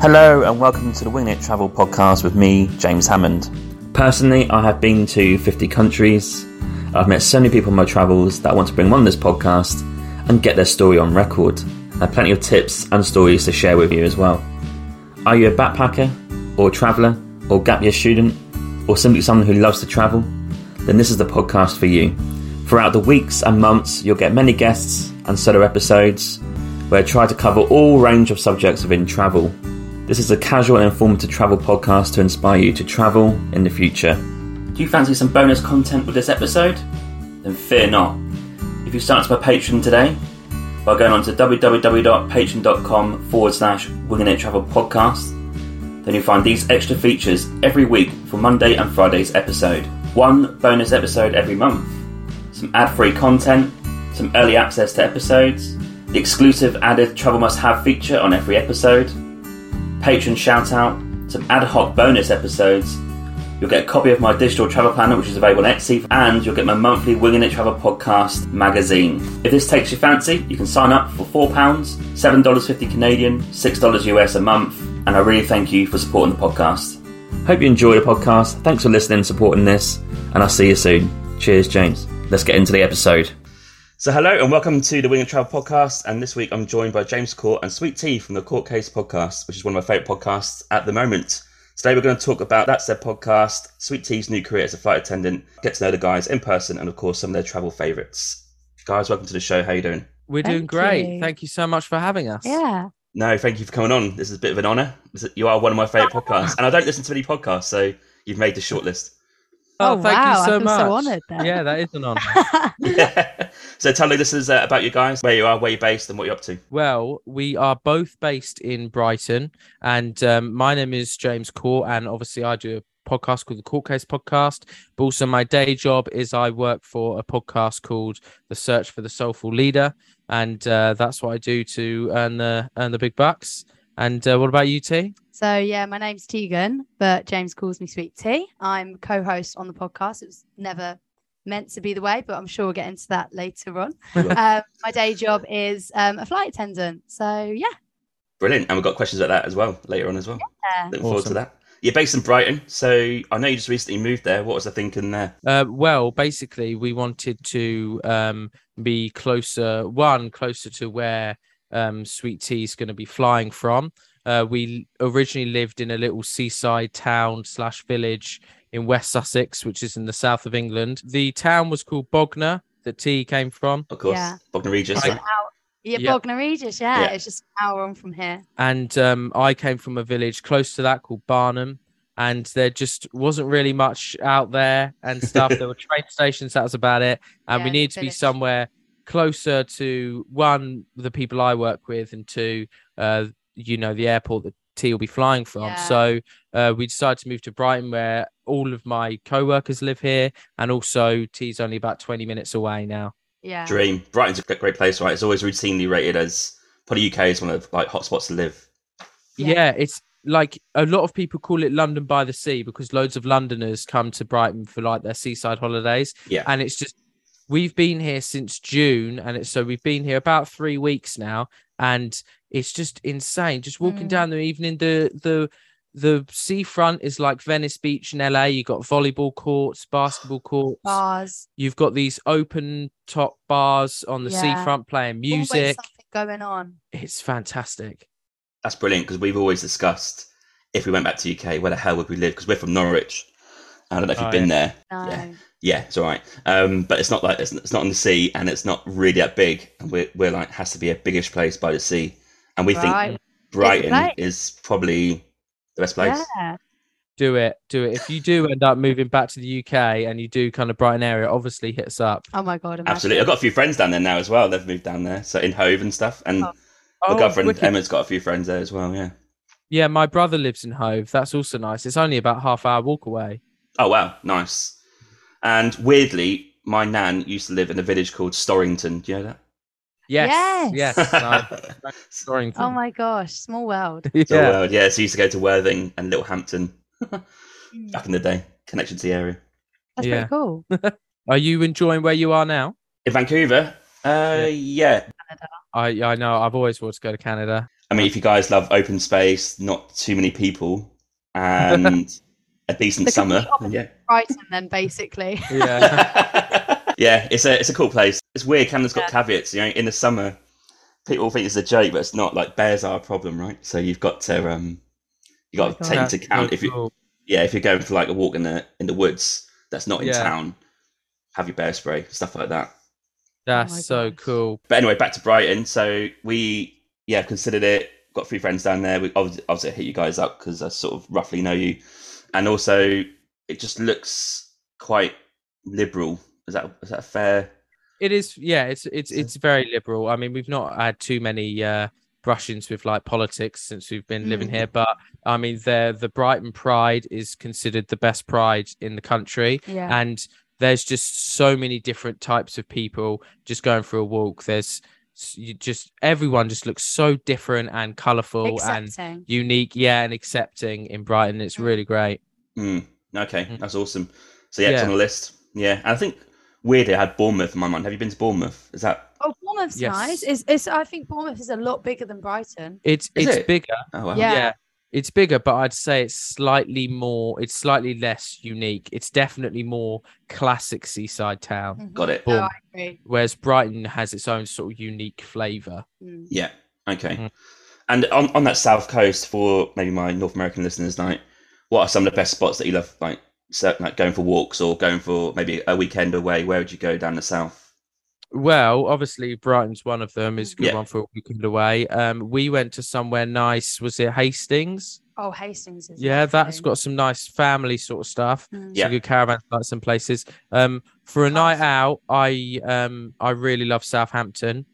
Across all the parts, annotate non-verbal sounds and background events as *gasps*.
Hello, and welcome to the Wing It Travel podcast with me, James Hammond. Personally, I have been to 50 countries. I've met so many people on my travels that I want to bring on this podcast and get their story on record. I have plenty of tips and stories to share with you as well. Are you a backpacker, or a traveller, or gap year student, or simply someone who loves to travel? Then this is the podcast for you. Throughout the weeks and months, you'll get many guests and solo episodes where I try to cover all range of subjects within travel. This is a casual and informative travel podcast to inspire you to travel in the future. Do you fancy some bonus content with this episode? Then fear not. If you sign up to my Patreon today by going on to www.patreon.com forward slash Winging It Travel Podcast, then you'll find these extra features every week for Monday and Friday's episode. One bonus episode every month, some ad free content, some early access to episodes, the exclusive added Travel Must Have feature on every episode, patron shout out, some ad hoc bonus episodes. You'll get a copy of my digital travel planner, which is available on Etsy, and you'll get my monthly Winging It Travel podcast magazine. If this takes your fancy, you can sign up for £4, $7.50 Canadian, $6 US a month, and I really thank you for supporting the podcast. Hope you enjoy the podcast. Thanks for listening and supporting this, and I'll see you soon. Cheers, James. Let's get into the episode. So, hello and welcome to the Wing and Travel podcast. And this week I'm joined by James Court and Sweet Tee from the Court Case podcast, which is one of my favourite podcasts at the moment. Today we're going to talk about That Said podcast, Sweet Tee's new career as a flight attendant, get to know the guys in person, and of course some of their travel favourites. Guys, welcome to the show. How you doing? We're Thank doing great. you. Thank you so much for having us. Yeah. No, thank you for coming on. This is a bit of an honour. You are one of my favourite *laughs* podcasts, and I don't listen to any podcasts, so you've made the shortlist. Oh, Oh, thank wow, you I so feel much. so honoured then. Yeah, that is an honor. Yeah. *laughs* *laughs* so tell me this is uh, about you guys, where you are, where you're based, and what you're up to. well, we are both based in Brighton, and um, my name is James Court, and obviously I do a podcast called the Court Case Podcast. But also, my day job is I work for a podcast called The Search for the Soulful Leader, and uh, that's what I do to earn the earn the big bucks. And uh, what about you, T? So yeah, my name's Tegan, but James calls me Sweet Tee. I'm co-host on the podcast. It was never meant to be the way, but I'm sure we'll get into that later on. *laughs* um, my day job is um, a flight attendant. So yeah. Brilliant. And we've got questions about that as well later on as well. Yeah. Looking forward to that. You're based in Brighton, so I know you just recently moved there. What was the thinking there? Uh, well, basically, we wanted to um, be closer, one closer to where um, Sweet Tee is going to be flying from. Uh, we originally lived in a little seaside town slash village in West Sussex, which is in the south of England. The town was called Bognor, The Tea came from, Of course, Yeah. Bognor Regis. Right. yeah. Yeah, Yeah. Bognor Regis. Yeah, Yeah. it's just an hour on from here. and um, I came from a village close to that called Barnham. And there just wasn't really much out there and stuff. there were *laughs* train stations, that was about it. And we Yeah, needed to be somewhere closer to one, the people I work with, and two, uh, you know, the airport that T will be flying from. Yeah. So uh, we decided to move to Brighton, where all of my co-workers live here, and also T's only about twenty minutes away now. Yeah. Dream. Brighton's a great, great place, right? It's always routinely rated as probably UK is one of the like hotspots to live. Yeah. Yeah. it's like a lot of people call it London by the sea because loads of Londoners come to Brighton for like their seaside holidays. Yeah. And it's just we've been here since June, and it's so we've been here about three weeks now, and it's just insane. Just walking Mm. down the evening, the the the seafront is like Venice Beach in LA. You've got volleyball courts, basketball courts. Bars. You've got these open top bars on the Yeah. seafront playing music. going on. It's fantastic. That's brilliant because we've always discussed if we went back to UK, where the hell would we live? Because we're from Norwich. I don't know if you've Oh, been there. No. Yeah. Yeah, it's all right. Um, but it's not like it's, it's not on the sea, and it's not really that big. And we're we're like has to be a biggish place by the sea, and we Right. think Brighton is probably the best place. Yeah. Do it, do it. If you do end up moving back to the UK and you do kind of Brighton area, obviously hit us up. Oh my god. Imagine. Absolutely, I've got a few friends down there now as well. They've moved down there, so in Hove and stuff. And Oh. my oh, girlfriend wicked. Emma's got a few friends there as well. Yeah. Yeah, my brother lives in Hove. That's also nice. It's only about half hour walk away. Oh wow, nice. And weirdly, my nan used to live in a village called Storrington. Do you know that? Yes, Yes. yes. no, *laughs* Oh my gosh. Small world. *laughs* yeah. So, uh, yeah, so I used to go to Worthing and Littlehampton Mm. back in the day, connection to the area. That's Yeah. pretty cool. *laughs* Are you enjoying where you are now? In Vancouver, uh, yeah. I I know I've always wanted to go to Canada. I mean, if you guys love open space, not too many people, and a decent The summer, complete then yeah. Brighton, then basically. Yeah. yeah, it's a it's a cool place. It's weird. Canada's got caveats. You know, in the summer, people think it's a joke, but it's not. Like bears are a problem, right? So you've got to um, you got Oh to take into account if you yeah if you're going for like a walk in the in the woods that's not in Yeah. town, have your bear spray stuff like that. That's Oh so gosh. cool. But anyway, back to Brighton. So we yeah considered it. Got three friends down there. We obviously, obviously hit you guys up because I sort of roughly know you, and also it just looks quite liberal. Is that is that fair? It is, yeah. It's it's it's very liberal. I mean, we've not had too many uh, brush-ins with like politics since we've been living Mm. here, but I mean, the the Brighton Pride is considered the best pride in the country, Yeah. and there's just so many different types of people just going for a walk. There's you just everyone just looks so different and colourful and unique, yeah, and accepting in Brighton. It's Mm. really great. Hmm. Okay, Mm. that's awesome. So yeah, it's on the list. Yeah, and I think weirdly I had Bournemouth in my mind. Have you been to Bournemouth? Is that? Oh, Bournemouth's Yes. nice. It's, it's, I think Bournemouth is a lot bigger than Brighton. It's Is it's it? bigger. Oh wow. Yeah. yeah it's bigger but i'd say it's slightly more it's slightly less unique it's definitely more classic seaside town Mhm. Got it. No, Boom. I agree. whereas brighton has its own sort of unique flavor Mm. Yeah. Okay. Mm. And on, on that south coast, for maybe my North American listeners, like, what are some of the best spots that you love, like, so, like going for walks or going for maybe a weekend away? Where would you go down the south? well obviously brighton's one of them is a good Yeah. one for a weekend away um we went to somewhere nice was it hastings Oh, Hastings is. yeah that's got some nice family sort of stuff Mm. Yeah. some good caravan sites and places um for a night out i um i really love southampton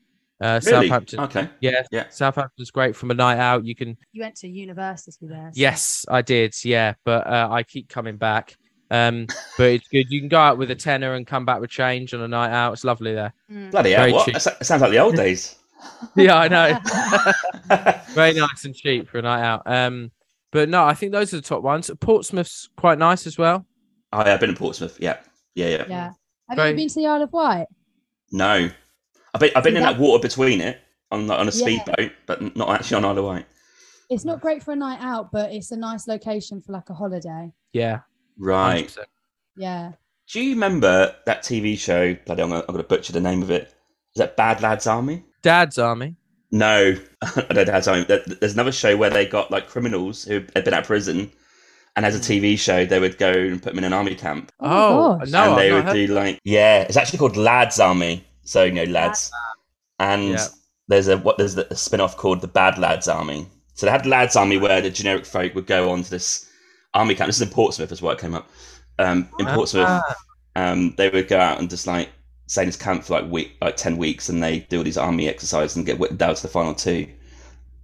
uh Really? southampton Okay. yeah, Yeah. Southampton's great from a night out. You can You went to university there. so- Yes, I did. Yeah, but uh, I keep coming back. Um, but it's good. You can go out with a tenner and come back with change on a night out. It's lovely there. Mm. Bloody hell. Very What? cheap. That sounds like the old days. *laughs* *laughs* Yeah, I know. *laughs* Very nice and cheap for a night out. Um, but no, I think those are the top ones. Portsmouth's quite nice as well. Oh, yeah, I've been in Portsmouth. Yeah. Yeah, yeah. Yeah. Have Very- you been to the Isle of Wight? No. I've been, I've been in that- that water between it on, on a Yeah. speedboat, but not actually on Isle of Wight. It's not great for a night out, but it's a nice location for like a holiday. Yeah, Right. 100%. Yeah. Do you remember that TV show? Bloody, I'm going to butcher the name of it. Is that Bad Lads Army? Dad's army. No, *laughs* I don't have time. There- There's another show where they got like criminals who had been out of prison, and as a TV show, they would go and put them in an army camp, Oh, Oh, no, and they would heard- do like yeah, it's actually called Lads Army. So you know, lads, and Yeah. there's a what there's a spin off called the Bad Lads Army. So they had Lads Army where the generic folk would go on to this army camp. This is in Portsmouth, is what it came up. Um, in Ah. Portsmouth, um, they would go out and just like stay in this camp for like week, like ten weeks, and they do all these army exercises and get whipped down to the final two,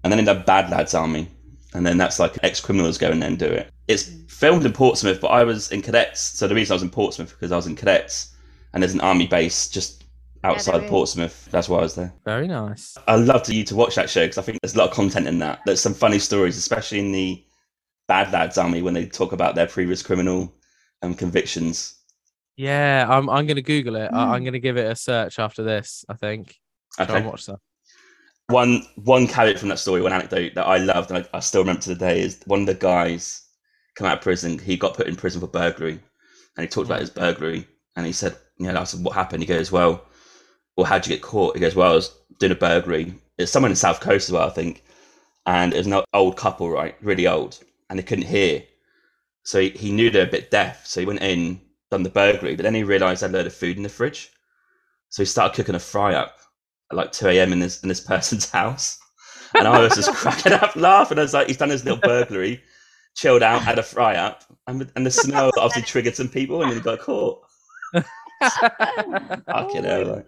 and then in the Bad Lads Army, and then that's like ex criminals go and then do it. It's filmed in Portsmouth, but I was in cadets, so the reason I was in Portsmouth because I was in cadets, and there's an army base just outside there of is. Portsmouth. That's why I was there. Very nice. I'd love to you to watch that show because I think there's a lot of content in that. There's some funny stories, especially in the Bad Lads Army when they talk about their previous criminal um, convictions. Yeah, I'm. I'm gonna Google it. I, I'm Mm. gonna give it a search after this. I think. Okay. watch that. One one caveat from that story, one anecdote that I loved and I, I still remember to the day is one of the guys come out of prison. He got put in prison for burglary, and he talked about his burglary. And he said, "You know, I said, what happened?" He goes, "Well, well, how'd you get caught?" He goes, "Well, I was doing a burglary. It's someone in South Coast as well, I think, and it was an old couple, right, really old, and they couldn't hear, so he, he knew they're a bit deaf. So he went in, done the burglary, but then he realised they had a load of food in the fridge, so he started cooking a fry up at like 2 a.m. in this in this *laughs* person's house. And I was just *laughs* cracking up laughing. I was like, he's done his little burglary, chilled out, had a fry up, and, and the smell *laughs* obviously triggered some people, and then he got caught. Fucking hell, like.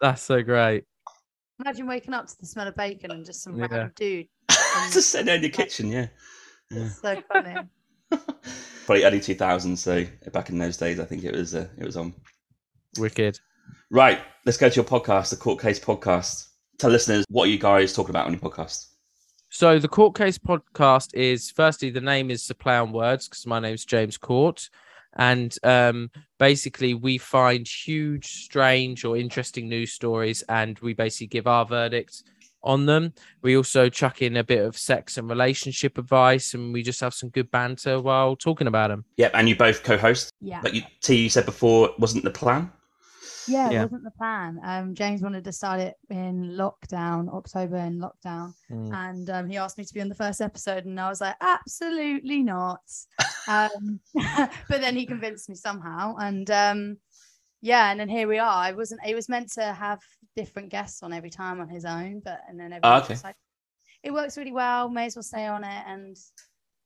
That's so great. Imagine waking up to the smell of bacon and just some Yeah. random dude. just sitting there in your kitchen, yeah. Yeah. It's so funny. *laughs* Probably early 2000s, so back in those days, I think it was uh, it was on. Wicked. Right, let's go to your podcast, the Court Case Podcast. Tell listeners what are you guys talking about on your podcast. So the Court Case podcast is firstly the name is to play on words because my name's James Court, and um, basically we find huge, strange, or interesting news stories, and we basically give our verdict on them. We also chuck in a bit of sex and relationship advice, and we just have some good banter while talking about them. Yep, and you both co-host. Yeah. But you, T, you said before it wasn't the plan. Yeah, it Yeah. wasn't the plan. Um, James wanted to start it in lockdown, October in lockdown, Mm. and um, he asked me to be on the first episode, and I was like, absolutely not. *laughs* um, *laughs* but then he convinced me somehow, and um, yeah, and then here we are. I wasn't. It was meant to have different guests on every time on his own, but and then everyone Ah, okay. was like, it works really well. May as well stay on it, and.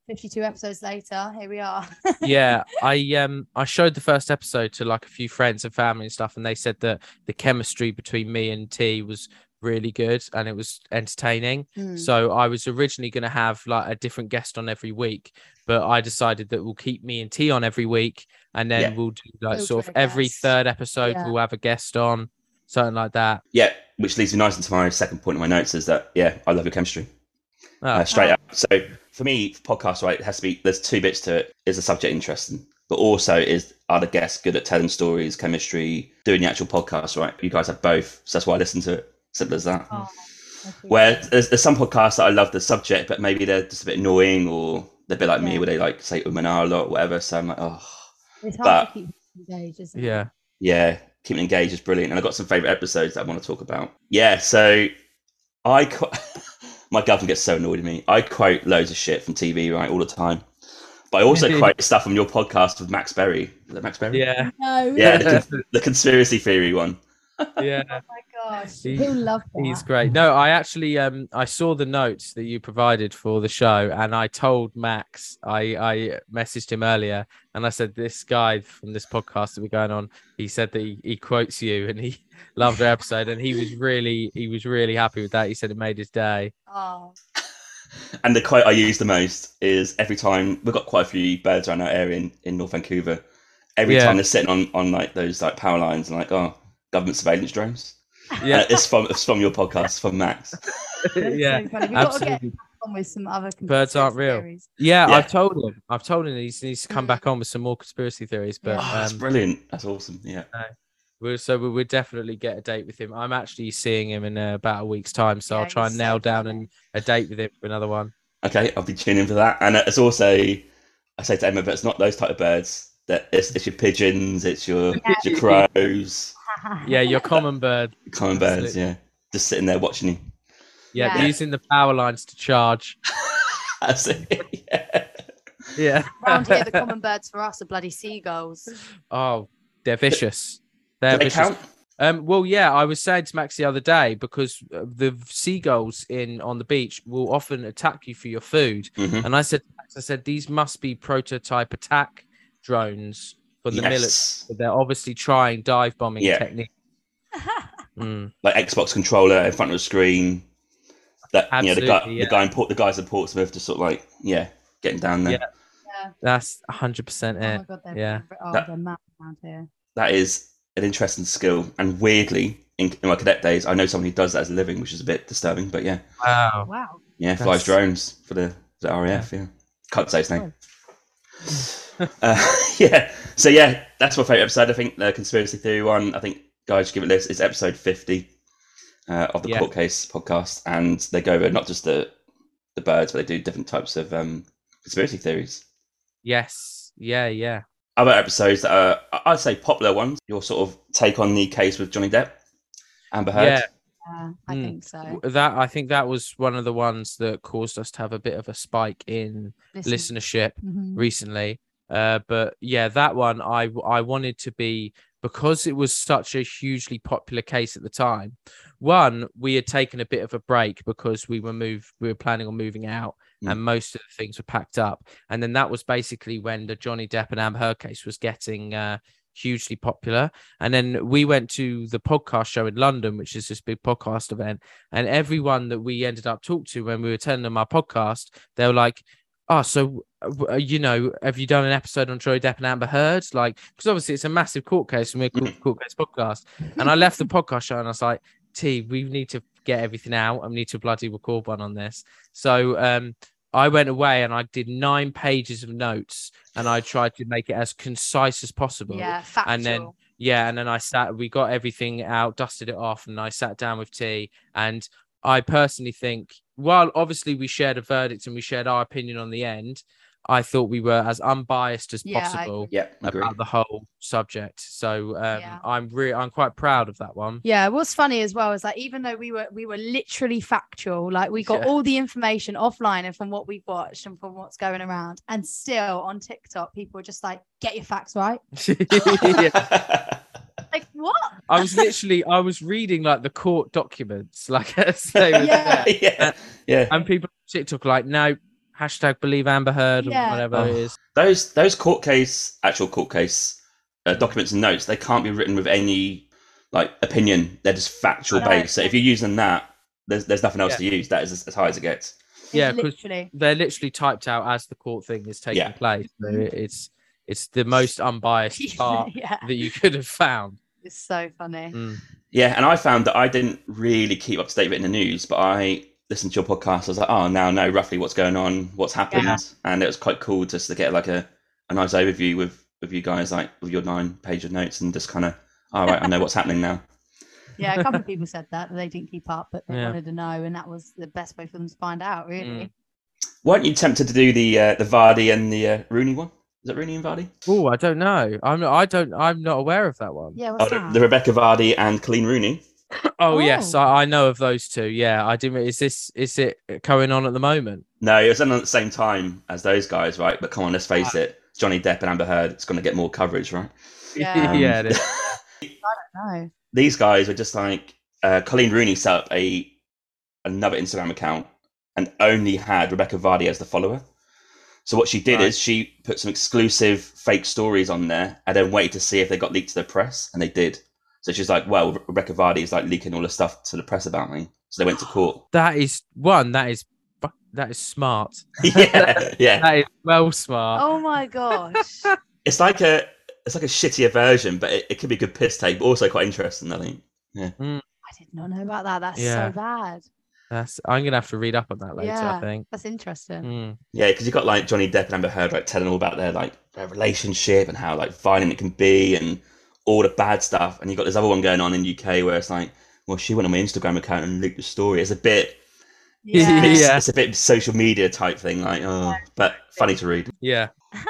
52 episodes later, here we are. *laughs* yeah, I um I showed the first episode to like a few friends and family and stuff, and they said that the chemistry between me and T was really good and it was entertaining. Mm. So I was originally going to have like a different guest on every week, but I decided that we'll keep me and T on every week, and then Yeah. we'll do like Filter sort of every guest. third episode Yeah. we'll have a guest on, something like that. Yeah, which leads me nice into my second point in my notes is that yeah, I love your chemistry. Oh, uh, straight Oh. up. So for me, for podcast, right, it has to be there's two bits to it. Is the subject interesting, but also is are the guests good at telling stories, chemistry, doing the actual podcast, right? You guys have both, so that's why I listen to it. Simple as that. Oh, Where there's, there's some podcasts that I love the subject, but maybe they're just a bit annoying or they're a bit like me, where they like say umana a lot, or whatever. So I'm like, oh, it's hard but- to keep engaged, isn't it? yeah. yeah, keeping engaged is brilliant. And I've got some favorite episodes that I want to talk about. Yeah, so I qu- *laughs* my girlfriend gets so annoyed at me. I quote loads of shit from TV right all the time, but I also quote stuff from your podcast with Max Berry. Is that Max Berry? Yeah, No, yeah, the, con- the conspiracy theory one. Yeah. *laughs* Oh my gosh. He- he'll love that. He's great. No, I actually um I saw the notes that you provided for the show and I told Max I I messaged him earlier and I said this guy from this podcast that we're going on he said that he, he quotes you and he *laughs* loved the episode and he was really he was really happy with that. He said it made his day. Oh, And the quote I use the most is every time we've got quite a few birds around our area in, in North Vancouver. Every Yeah. time they're sitting on, on like those like power lines and like, oh, government surveillance drones. Yeah, Uh, it's from it's from your podcast, from Max. *laughs* yeah. so funny. We've got to get Absolutely. on with some other Birds aren't real. theories. Yeah, Yeah. I've told him. I've told him he needs, needs to come back on with some more conspiracy theories. But Oh, that's um, brilliant. That's awesome. Yeah. we're, so we would definitely get a date with him. I'm actually seeing him in uh, about a week's time, so Yeah, I'll try he's and so nail down funny. an, a date with him for another one. Okay, I'll be tuning in for that. And uh, it's also, I say to Emma, but it's not those type of birds. That it's, it's your pigeons, it's your it's your crows, *laughs* Yeah, your common bird. common birds. Yeah, just sitting there watching you. Yeah, Yeah. using the power lines to charge. *laughs* That's it. yeah. Yeah. Around here, the *laughs* common birds for us are bloody seagulls. oh, they're vicious. They're they vicious. count? Um, well, yeah, I was saying to Max the other day because uh, the seagulls in on the beach will often attack you for your food, Mhm. and I said, Max, I said these must be prototype attack drones from the military. Yes. They're obviously trying dive bombing Yeah. technique. *laughs* Mm, Like Xbox controller in front of the screen. That you know, the guy, Absolutely, yeah. the guy in Port, the guys in Portsmouth, just sort of like yeah, getting down there. Yeah. Yeah. that's hundred percent Oh it. my god, they're, yeah. oh, That- they're mad around here. That is an interesting skill, and weirdly, in, in my cadet days, I know someone who does that as a living, which is a bit disturbing. But yeah, Wow. Wow. yeah, flies That's- drones for the, the RAF. Yeah, can't say his name. *sighs* *sighs* *laughs* uh, *laughs* yeah, so yeah, that's my favorite episode. I think the conspiracy theory one. I think guys should give it a listen. It's episode fifty uh, of the Yeah. court case podcast, and they go over not just the the birds, but they do different types of um, conspiracy theories. Yes. Yeah. Yeah. Other episodes that are, I- I'd say, popular ones. Your sort of take on the case with Johnny Depp, Amber Heard. Yeah. Yeah, I Mm. think so. That I think that was one of the ones that caused us to have a bit of a spike in Listen. listenership Mhm. recently. Uh, but yeah, that one I I wanted to be because it was such a hugely popular case at the time. One, we had taken a bit of a break because we were moved, we were planning on moving out, Mm. and most of the things were packed up. And then that was basically when the Johnny Depp and Amber Heard case was getting uh, hugely popular. And then we went to the podcast show in London, which is this big podcast event, and everyone that we ended up talking to when we were telling them our podcast, they were like, "Oh, so uh, you know, have you done an episode on Johnny Depp and Amber Heard?" Like, because obviously it's a massive court case, and we're a court, court case podcast. And I left the podcast show, and I was like, "T, we need to get everything out. I need to bloody record one on this." So, um. I went away and I did nine pages of notes and I tried to make it as concise as possible Yeah, factual. and then yeah and then i sat we got everything out dusted it off and i sat down with t and I personally think, while obviously we shared a verdict and we shared our opinion on the end, I thought we were as unbiased as Yeah, I possible Yeah, about the whole subject. So um, Yeah. I'm really, I'm quite proud of that one. Yeah, what's funny as well is like even though we were we were literally factual, like we got Yeah. all the information offline and from what we've watched and from what's going around, and still on TikTok, people are just like, get your facts right. *laughs* *laughs* Yeah. Like what? I was literally, I was reading like the court documents, *laughs* like as they were Yeah. there. *laughs* yeah, yeah. and people on TikTok like, no, hashtag believe Amber Heard Yeah. or whatever Oh. it is. *sighs* Those those court case, actual court case uh, documents and notes, they can't be written with any like opinion. They're just factual Right. based. So if you're using that, there's there's nothing else Yeah. to use. That is as, as high as it gets. Yeah, It's 'cause- literally. They're literally typed out as the court thing is taking Yeah. place. So it's it's the most unbiased *laughs* part yeah, that you could have found. It's so funny. Mm. Yeah, and I found that I didn't really keep up to date with it in the news, but I listened to your podcast. I was like, oh, now I know roughly what's going on, what's happened, Yeah. and it was quite cool just to get like a, a nice overview with with you guys, like with your nine page of notes, and just kind of, all right, I know what's happening now. *laughs* Yeah, a couple of people said that, that they didn't keep up, but they Yeah. wanted to know, and that was the best way for them to find out. Really. Mm. Weren't you tempted to do the uh, the Vardy and the uh, Rooney one? Is it Rooney and Vardy? Oh, I don't know. I'm not. I don't. I'm not aware of that one. Yeah. Oh, What's the, that? the Rebekah Vardy and Coleen Rooney. *coughs* Oh, yes, Oh. I, I know of those two. Yeah, I didn't. Is this is it going on at the moment? No, it was done at the same time as those guys, right? But come on, let's face it, Johnny Depp and Amber Heard. It's going to get more coverage, right? Yeah. Um, *laughs* yeah. It is. *laughs* no. these guys were just like uh, Coleen Rooney set up a another Instagram account and only had Rebekah Vardy as the follower. So what she did Right. is she put some exclusive fake stories on there and then waited to see if they got leaked to the press, and they did. So she's like, "Well, Re- Rebekah Vardy is like leaking all the stuff to the press about me." So they went to court. *gasps* That is one. That is that is smart. *laughs* *laughs* yeah, yeah. That is well smart. Oh my gosh. *laughs* It's like a it's like a shittier version, but it, it could be good piss take, but also quite interesting. I think. Yeah. Hmm. I did not know about that. That's Yeah. so bad. That's. I'm gonna have to read up on that later. Yeah. I think. That's interesting. Mm. Yeah, because you've got like Johnny Depp and Amber Heard like telling all about their like their relationship and how like violent it can be and all the bad stuff, and you've got this other one going on in UK where it's like, well, she went on my Instagram account and leaked the story. It's a bit, Yeah. it's, Yeah. it's a bit social media type thing, like oh, but funny to read. Yeah. *laughs*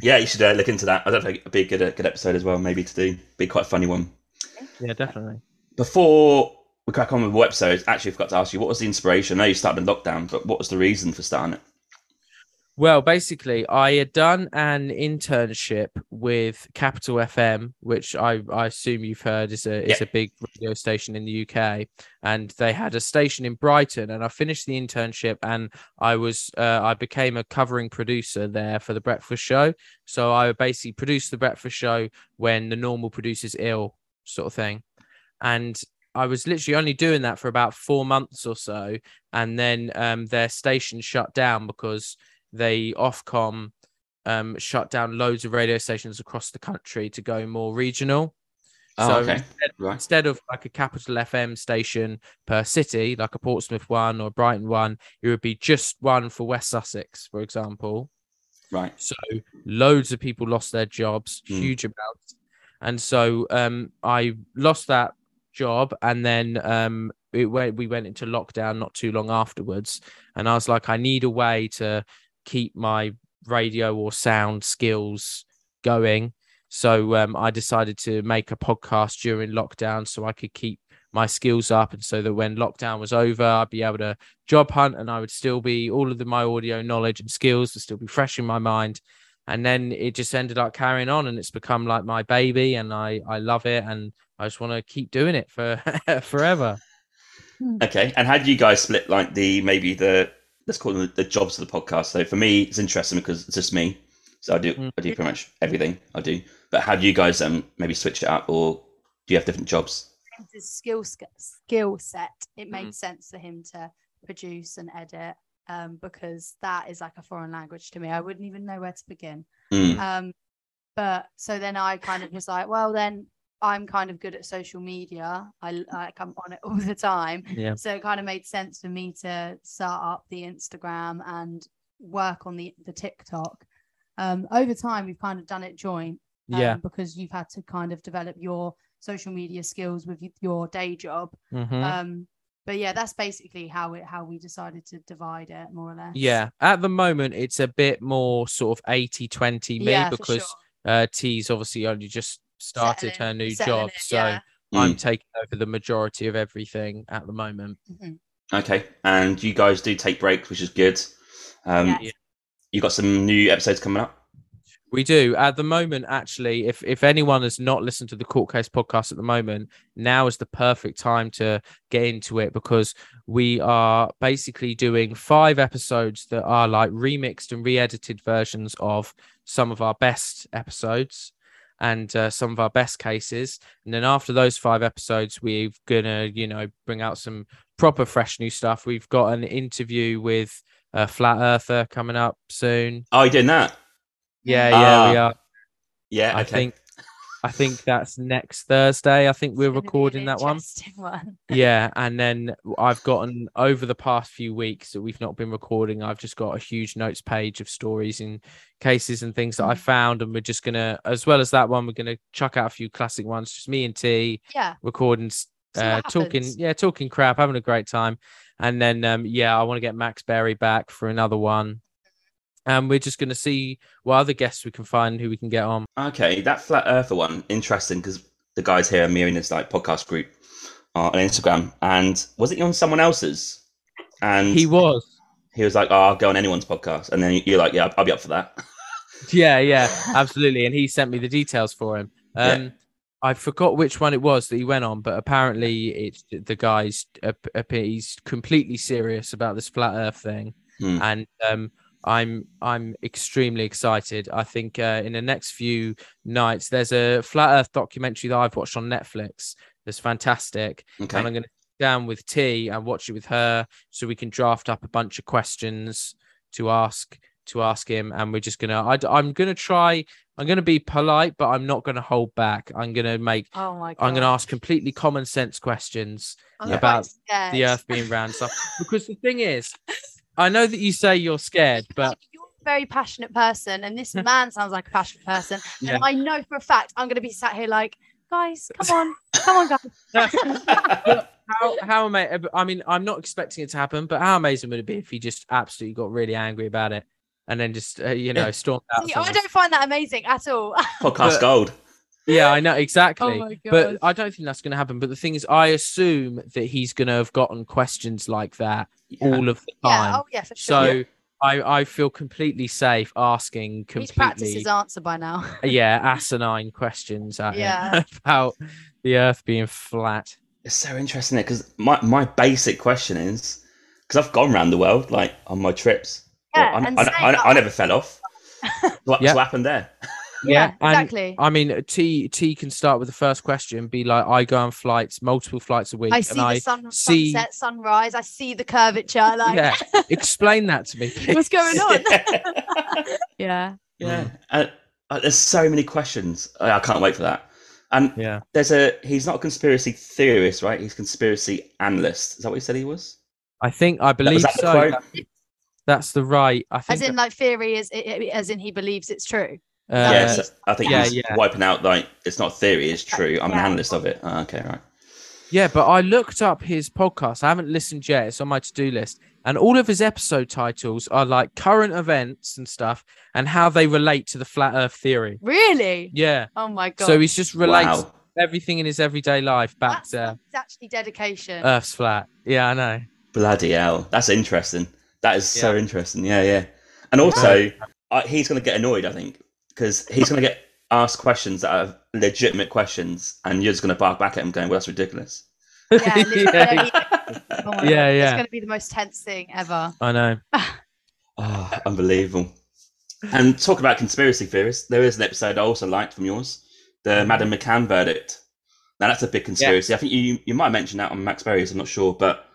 Yeah, you should uh, look into that. I don't think it'd be a good uh, good episode as well, maybe to do. Be quite a funny one. Yeah. Definitely. Before we crack on with the episodes, actually, I forgot to ask you, what was the inspiration? I know you started in lockdown, but what was the reason for starting it? Well, basically, I had done an internship with Capital FM, which I, I assume you've heard is a is Yeah. a big radio station in the UK, and they had a station in Brighton. And I finished the internship, and I was uh, I became a covering producer there for the breakfast show. So I would basically produce the breakfast show when the normal producer's ill, sort of thing. And I was literally only doing that for about four months or so, and then um, their station shut down because they Ofcom um, shut down loads of radio stations across the country to go more regional. Oh, So okay, instead, right. instead of like a capital FM station per city, like a Portsmouth one or Brighton one, it would be just one for West Sussex, for example. Right. So loads of people lost their jobs, Mm. huge amounts. And so um, I lost that job, and then um, it went, we went into lockdown not too long afterwards. And I was like, I need a way to keep my radio or sound skills going. So um, I decided to make a podcast during lockdown so I could keep my skills up, and so that when lockdown was over, I'd be able to job hunt, and I would still be all of the, my audio knowledge and skills would still be fresh in my mind. And then it just ended up carrying on, and it's become like my baby, and I I love it, and I just want to keep doing it for *laughs* forever. Okay, and how do you guys split like the maybe the let's call them the, the jobs of the podcast? So for me, it's interesting because it's just me, so I do Mm. I do pretty much everything I do. But how do you guys um maybe switch it up, or do you have different jobs? his skill sk- skill set, it made Mhm. sense for him to produce and edit um, because that is like a foreign language to me. I wouldn't even know where to begin. Mm. Um, but so then I kind of was like, well, then I'm kind of good at social media. I like I'm on it *laughs* all the time. Yeah. So it kind of made sense for me to start up the Instagram and work on the the TikTok. Um, over time, we've kind of done it joint um, Yeah. because you've had to kind of develop your social media skills with your day job Mhm. um but yeah, that's basically how it how we decided to divide it more or less. Yeah, at the moment it's a bit more sort of 80 20 me Yeah, because sure. uh T's obviously only just started Settling- her new job. in, So yeah. I'm Mm. taking over the majority of everything at the moment. Mhm. Okay, and you guys do take breaks, which is good. Um, Yes. Yeah. You got some new episodes coming up. We do at the moment. Actually, if if anyone has not listened to the Court Case podcast at the moment, now is the perfect time to get into it because we are basically doing five episodes that are like remixed and re-edited versions of some of our best episodes and uh, some of our best cases. And then after those five episodes, we're gonna you know bring out some proper fresh new stuff. We've got an interview with a flat earther coming up soon. Oh, you doing that? Yeah, yeah, we Ah, are. Yeah. I okay. think I think that's next Thursday. I think we're recording that one. interesting one. *laughs* Yeah, and then I've gotten over the past few weeks that we've not been recording. I've just got a huge notes page of stories and cases and things that I Mm. found, and we're just gonna, as well as that one, we're gonna chuck out a few classic ones. Just me and T Yeah. recording, uh, talking, yeah, talking crap, having a great time, and then um, yeah, I want to get Max Berry back for another one, and we're just gonna see what other guests we can find who we can get on. Okay, that flat earther one, interesting because the guys here are me in this like podcast group uh, on Instagram, and was it on someone else's? And He was. he was like, "Oh, I'll go on anyone's podcast," and then you're like, "Yeah, I'll be up for that." *laughs* Yeah, yeah, absolutely. And he sent me the details for him. Yeah. Um, I forgot which one it was that he went on, but apparently it's the guy's. Uh, he's completely serious about this flat Earth thing, Hmm. and um, I'm I'm extremely excited. I think uh, in the next few nights, there's a flat Earth documentary that I've watched on Netflix. That's fantastic, Okay, and I'm going to sit down with T and watch it with her, so we can draft up a bunch of questions to ask to ask him, and we're just gonna. I, I'm gonna try. I'm gonna be polite, but I'm not gonna hold back. I'm gonna make. Oh my god. I'm gonna ask completely common sense questions I'm about the Earth being round stuff. Because the thing is, *laughs* I know that you say you're scared, but you're a very passionate person, and this man sounds like a passionate person. Yeah. And I know for a fact I'm going to be sat here like, guys, come on, come on, guys. *laughs* how how amazing! I mean, I'm not expecting it to happen, but how amazing would it be if he just absolutely got really angry about it and then just uh, you know Yeah. stormed out? See, I don't find that amazing at all. *laughs* podcast but- gold. Yeah, I know exactly. Oh but I don't think that's going to happen. But the thing is, I assume that he's going to have gotten questions like that Yeah. all of the time. yeah, oh yeah, for sure. so I, I feel completely safe asking completely. He's practiced his answer by now. *laughs* yeah, asinine questions at Yeah. *laughs* about the Earth being flat. It's so interesting because my, my basic question is because I've gone around the world like on my trips. Yeah, Well, I, and I, I, I never fell off. *laughs* What, Yeah. what happened there? Yeah, and exactly. I mean, T T can start with the first question. Be like, I go on flights, multiple flights a week, I and see I sun, see- sunset, sunrise. I see the curvature. *laughs* Like, yeah. Explain that to me, *laughs* please. what's going on? *laughs* yeah. yeah. Uh, uh, there's so many questions. I, I can't wait for that. And Yeah. there's a he's not a conspiracy theorist, right? He's a conspiracy analyst. Is that what he said he was? I think I believe that the so. quote? That's the right. I think As in, like, theory is as in he believes it's true. Uh, yes, I think yeah, he's yeah. wiping out like it's not theory, it's true. I'm an analyst of it. Oh, okay, right. Yeah, but I looked up his podcast. I haven't listened yet. It's on my to-do list. And all of his episode titles are like current events and stuff and how they relate to the flat earth theory. Really? Yeah. Oh my god. So he's just relates Wow. everything in his everyday life back that's, to that's actually dedication. Earth's flat. Yeah, I know. Bloody hell. That's interesting. That is so interesting. Yeah, yeah. And also, uh, he's going to get annoyed, I think, because he's going to get asked questions that are legitimate questions, and you're just going to bark back at him going, well, that's ridiculous. yeah, *laughs* literally. yeah, Oh Yeah, yeah. It's going to be the most tense thing ever. I know. Oh, *laughs* unbelievable. And talk about conspiracy theorists. There is an episode I also liked from yours, the Mm-hmm. Madeleine McCann verdict. Now that's a big conspiracy. I think you you might mention that on Max Berry's. I'm not sure, but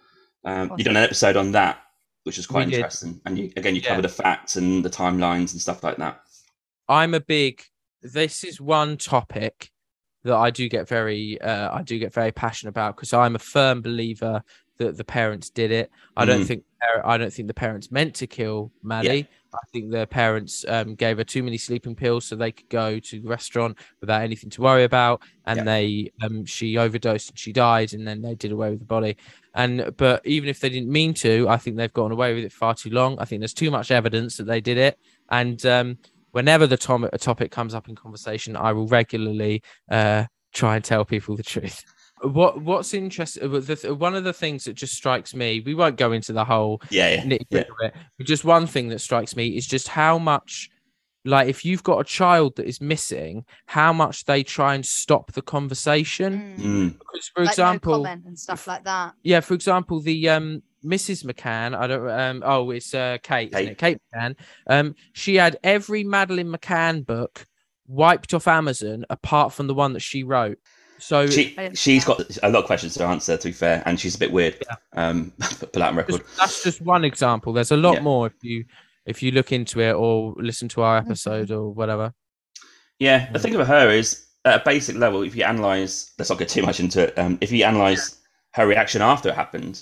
um, you done an episode on that, which is quite We did. interesting. And you again, you Yeah. cover the facts and the timelines and stuff like that. I'm a big. This is one topic that I do get very, uh, I do get very passionate about because I'm a firm believer that the parents did it. I don't Mm. think, I don't think the parents meant to kill Maddie. I think their parents um, gave her too many sleeping pills so they could go to the restaurant without anything to worry about, and Yeah. they um, she overdosed and she died, and then they did away with the body. And but even if they didn't mean to, I think they've gotten away with it far too long. I think there's too much evidence that they did it, and um, whenever the tom- a topic comes up in conversation, I will regularly uh, try and tell people the truth. What What's interesting? The, th- one of the things that just strikes me. We won't go into the whole Yeah, yeah. yeah. of it. But just one thing that strikes me is just how much, like, if you've got a child that is missing, how much they try and stop the conversation. Mm. Mm. Because, for Like, example, comment and stuff like that. yeah, for example, the um Mrs. McCann, I don't um oh it's uh Kate, isn't Kate. it? Kate McCann. Um she had every Madeleine McCann book wiped off Amazon apart from the one that she wrote. So She I didn't she's know. got a lot of questions to answer. To be fair, and she's a bit weird. Um, *laughs* put that on record. just, that's just one example. There's a lot Yeah. more if you if you look into it or listen to our episode or whatever. Yeah, the thing about her is at a basic level, if you analyze, let's not get too much into it. Um, if you analyze her reaction after it happened,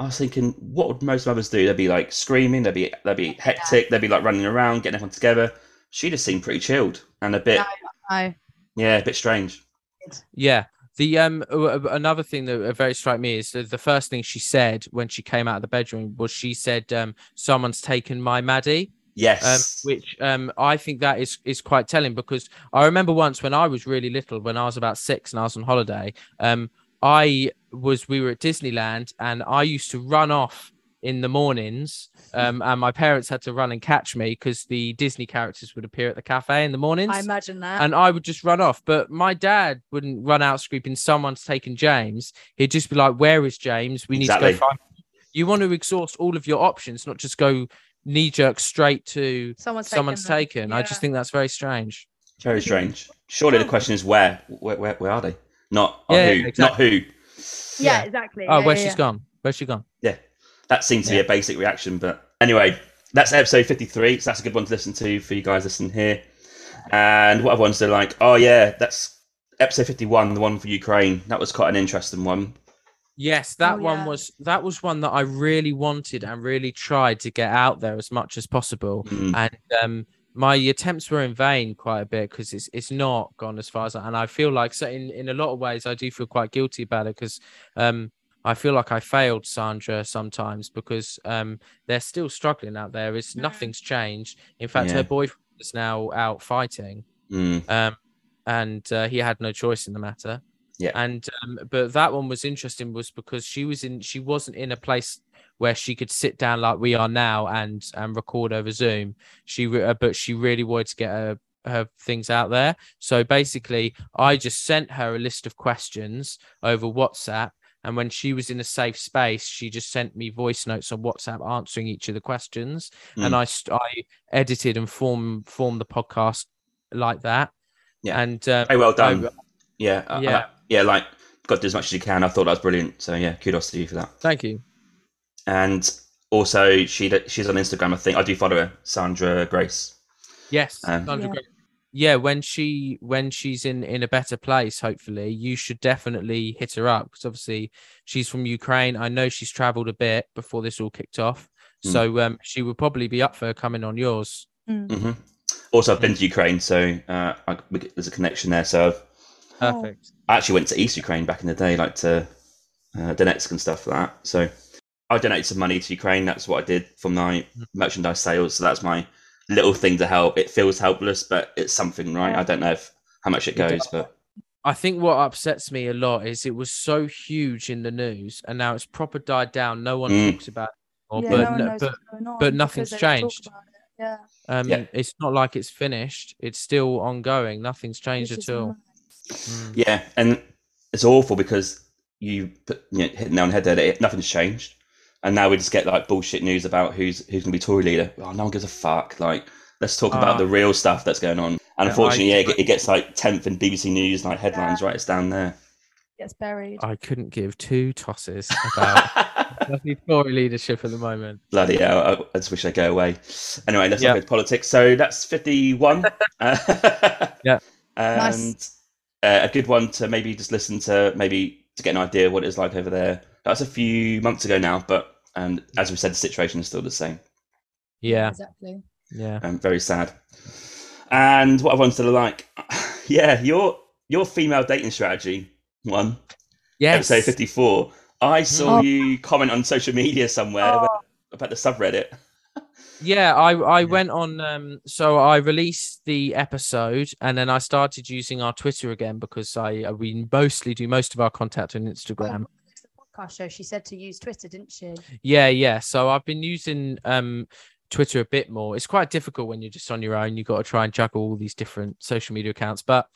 I was thinking, what would most mothers do? They'd be like screaming, they'd be they'd be hectic, they'd be like running around, getting everyone together. She just seemed pretty chilled and a bit, No. yeah, a bit strange. Yeah. The um another thing that uh, very struck me is the first thing she said when she came out of the bedroom was she said um someone's taken my Maddie. um, Yes, which um, I think that is is quite telling because I remember once when I was really little, when I was about six and I was on holiday, um, I was we were at Disneyland and I used to run off in the mornings, um, *laughs* and my parents had to run and catch me because the Disney characters would appear at the cafe in the mornings. I imagine that. and I would just run off. But my dad wouldn't run out screaming, "Someone's taken James." He'd just be like, "Where is James? We need Exactly. to go find." him." You want to exhaust all of your options, not just go knee jerk straight to someone's someone's taken. taken. I just think that's very strange. very strange. Surely the *laughs* question is where, where, where, where are they? Not Yeah, who, not who. Yeah, Yeah. exactly. Oh, yeah, where yeah, she's yeah. gone? Where's she gone? Yeah, that seems to Yeah. be a basic reaction. But anyway, that's episode 53. So that's a good one to listen to for you guys listening here. And what other ones they're like, oh, yeah, that's episode 51, the one for Ukraine. That was quite an interesting one. Yes, that Oh, one yeah. was that was one that I really wanted and really tried to get out there as much as possible. Mm. and um my attempts were in vain quite a bit because it's it's not gone as far as I, and I feel like so in in a lot of ways I do feel quite guilty about it because um I feel like I failed Sandra sometimes because um they're still struggling out there. It's nothing's changed. In fact, Yeah. her boyfriend is now out fighting, Mm. um, and uh, he had no choice in the matter. Yeah. And um, but that one was interesting was because she was in she wasn't in a place where she could sit down like we are now and and record over Zoom. She re- uh, but she really wanted to get her her things out there. So basically, I just sent her a list of questions over WhatsApp. And when she was in a safe space, she just sent me voice notes on WhatsApp answering each of the questions, and Mm. I I edited and form formed the podcast like that. Yeah. and um, Very well done. I- yeah, I Yeah. like- yeah, like, got to do as much as you can. I thought that was brilliant. So, yeah, kudos to you for that. thank you. And also, she she's on Instagram, I think. I do follow her, Sandra Grace. Yes, Um, Sandra Yeah. Gray. yeah. When she when she's in in a better place, hopefully, you should definitely hit her up because obviously she's from Ukraine. I know she's travelled a bit before this all kicked off, Mm. so um, she would probably be up for coming on yours. hmm Also, I've been to Ukraine, so uh, I, we- there's a connection there. So, I've, Oh. Perfect. I actually went to East Ukraine back in the day, like to uh, Donetsk and stuff like that. So I donated some money to Ukraine. That's what I did from my merchandise sales. So that's my little thing to help. It feels helpless, but it's something, right? I don't know if how much it goes, but I think what upsets me a lot is it was so huge in the news, and now it's proper died down. No one Mm. talks about it anymore, Yeah, but no no- but what's going on but nothing's they don't talk changed. Yeah. um, Yeah. it's not like it's finished. It's still ongoing. Nothing's changed at all. mad. Mm. yeah, and it's awful because you put you know, hit the nail on the head there. That nothing's changed, and now we just get like bullshit news about who's who's going to be Tory leader. Oh, no one gives a fuck. Like, let's talk Ah. about the real stuff that's going on. And Yeah, unfortunately, I- yeah, it it gets like tenth in BBC News like headlines right. It's down there. Gets buried. I couldn't give two tosses about *laughs* bloody Tory leadership at the moment. Bloody hell! I, I just wish I'd go away. Anyway, let's Yeah. not go to politics. So that's fifty-one. *laughs* Yeah. and uh, a good one to maybe just listen to, maybe to get an idea of what it's like over there. That's a few months ago now, but and as we said, the situation is still the same. Yeah, Exactly. Yeah. Um, very sad. And what I wanted to like, *sighs* yeah, your your female dating strategy one, Yes. episode fifty four. I saw Oh. you comment on social media somewhere Oh. about, about the subreddit. *laughs* Yeah, I I Yeah. went on. Um, so I released the episode, and then I started using our Twitter again because I uh, we mostly do most of our contact on Instagram. It's the podcast show. She said to use Twitter, didn't she? Yeah, yeah. So I've been using um Twitter a bit more. It's quite difficult when you're just on your own. You've got to try and juggle all these different social media accounts. But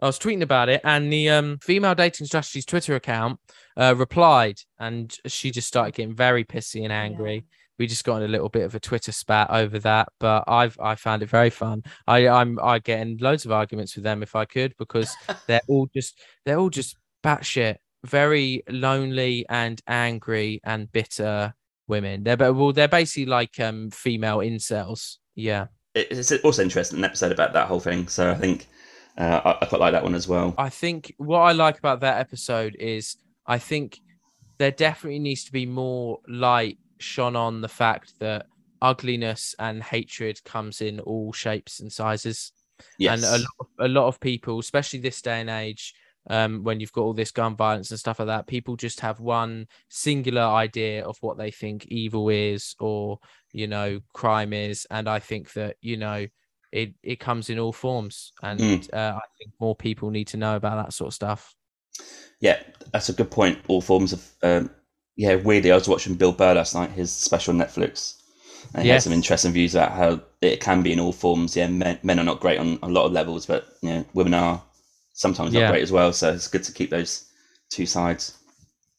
I was tweeting about it, and the um female dating strategies Twitter account uh, replied, and she just started getting very pissy and angry. We just got in a little bit of a Twitter spat over that, but I've I found it very fun. I I'm I get in loads of arguments with them if I could because *laughs* they're all just they're all just batshit, very lonely and angry and bitter women. They're well, they're basically like um female incels. Yeah, It's also interesting an episode about that whole thing. So I think uh, I, I quite like that one as well. I think what I like about that episode is I think there definitely needs to be more light shone on the fact that ugliness and hatred comes in all shapes and sizes. Yes. and a lot, a lot of people especially this day and age um when you've got all this gun violence and stuff like that people just have one singular idea of what they think evil is or you know crime is and i think that you know it it comes in all forms and Mm. uh, i think more people need to know about that sort of stuff Yeah, that's a good point. All forms of um, yeah. Weirdly, I was watching Bill Burr last night, his special Netflix. And he Yes. had some interesting views about how it can be in all forms. Yeah, men, men are not great on a lot of levels, but you know, women are sometimes Yeah. not great as well. So it's good to keep those two sides.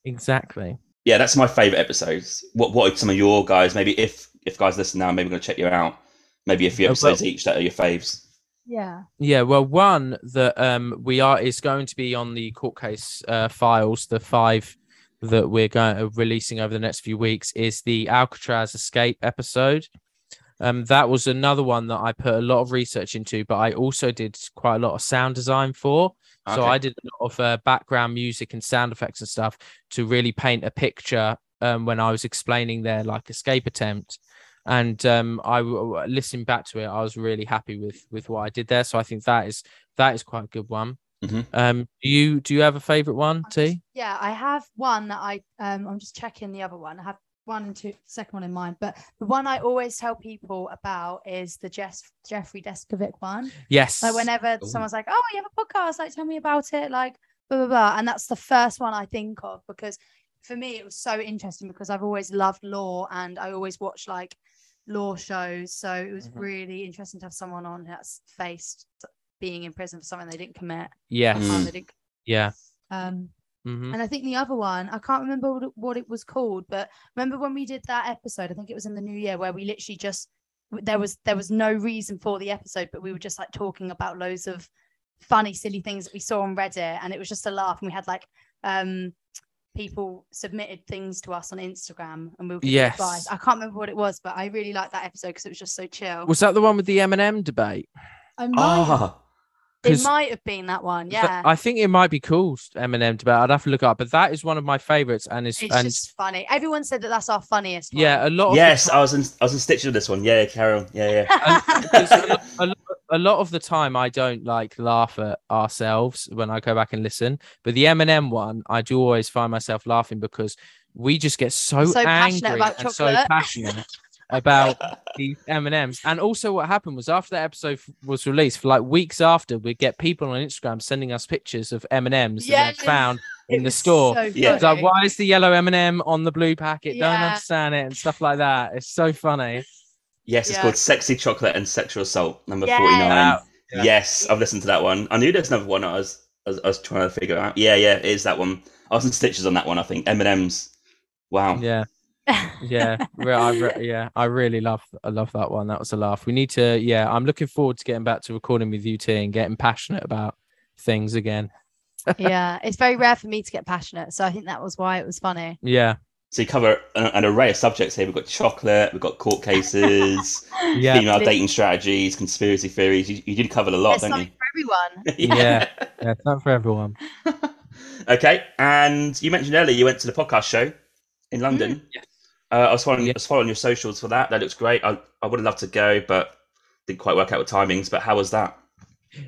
exactly Yeah, that's my favorite episodes. What what are some of your guys? Maybe if if guys listen now, maybe I'm gonna check you out. Maybe a few Oh, well- episodes each that are your faves. Yeah. Yeah, well, one that um we are is going to be on the court case uh, files. The five that we're going uh, releasing over the next few weeks is the Alcatraz escape episode. Um, that was another one that I put a lot of research into, but I also did quite a lot of sound design for. So Okay. I did a lot of uh, background music and sound effects and stuff to really paint a picture um, when I was explaining their like escape attempt. And um, I w- w- listening back to it, I was really happy with with what I did there. So I think that is that is quite a good one. Mhm. Um, do you do you have a favorite one, Tee? Yeah, I have one that I um I'm just checking the other one. I have one and two second one in mind, but the one I always tell people about is the Jess Jeffrey Deskovic one. Yes. Like whenever Ooh. someone's like, "Oh, you have a podcast? Like, tell me about it." Like, blah blah blah, and that's the first one I think of because for me it was so interesting because I've always loved law and I always watch like law shows, so it was Mhm. really interesting to have someone on that's faced being in prison for something they didn't commit. Yes. Mm. didn't Yeah. um, hmm and I think the other one, I can't remember what it, what it was called, but remember when we did that episode? I think it was in the new year where we literally just there was there was no reason for the episode, but we were just like talking about loads of funny, silly things that we saw on Reddit, and it was just a laugh. And we had like um people submitted things to us on Instagram, and we were giving Yes. advice. I can't remember what it was, but I really liked that episode because it was just so chill. Was that the one with the Eminem debate? I might have- Ah, it 'cause might have been that one, th- yeah. I think it might be called Eminem debate. I'd have to look it up, but that is one of my favorites, and it's, it's and just funny. Everyone said that that's our funniest. One. yeah, a lot of the yes, I was in I was in stitches with this one. Yeah, Carol. Yeah, yeah. A, lot, a, lot, a lot of the time I don't like laugh at ourselves when I go back and listen, but the Eminem one I do always find myself laughing because we just get so, So passionate angry about and so passionate about these M&Ms. And also what happened was after that episode f- was released for like weeks after we'd get people on Instagram sending us pictures of M&Ms that Yes. they'd found in the store. so Yeah. It's like, why is the yellow M&M on the blue packet? Don't understand it and stuff like that. It's so funny. Yes, it's Yeah. called Sexy Chocolate and Sexual Assault, number Yeah. 49. Yeah. Yes, I've listened to that one. I knew there was another one I was, I was I was trying to figure out. Yeah, yeah, it is that one. I was in stitches on that one, I think. M&M's. Wow. Yeah. Yeah, I re- yeah, I really love I love that one. That was a laugh. We need to yeah, I'm looking forward to getting back to recording with you Tee and getting passionate about things again. yeah, *laughs* it's very rare for me to get passionate, so I think that was why it was funny. Yeah. So you cover an, an array of subjects here. We've got chocolate, we've got court cases, *laughs* Yeah. female Lit- dating strategies, conspiracy theories. You, you did cover a lot, There's don't something you? for everyone. *laughs* Yeah. Yeah, it's not for everyone. okay, and you mentioned earlier you went to the podcast show in London. Mm. Uh, I was following, Yeah. I was following your socials for that. That looks great. I, I would have loved to go, but didn't quite work out with timings. But how was that?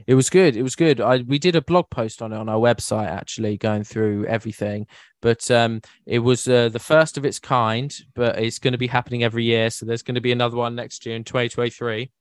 It was good. It was good. I we did a blog post on it on our website actually, going through everything. But um, it was uh, the first of its kind. But it's going to be happening every year, so there's going to be another one next year in 2023.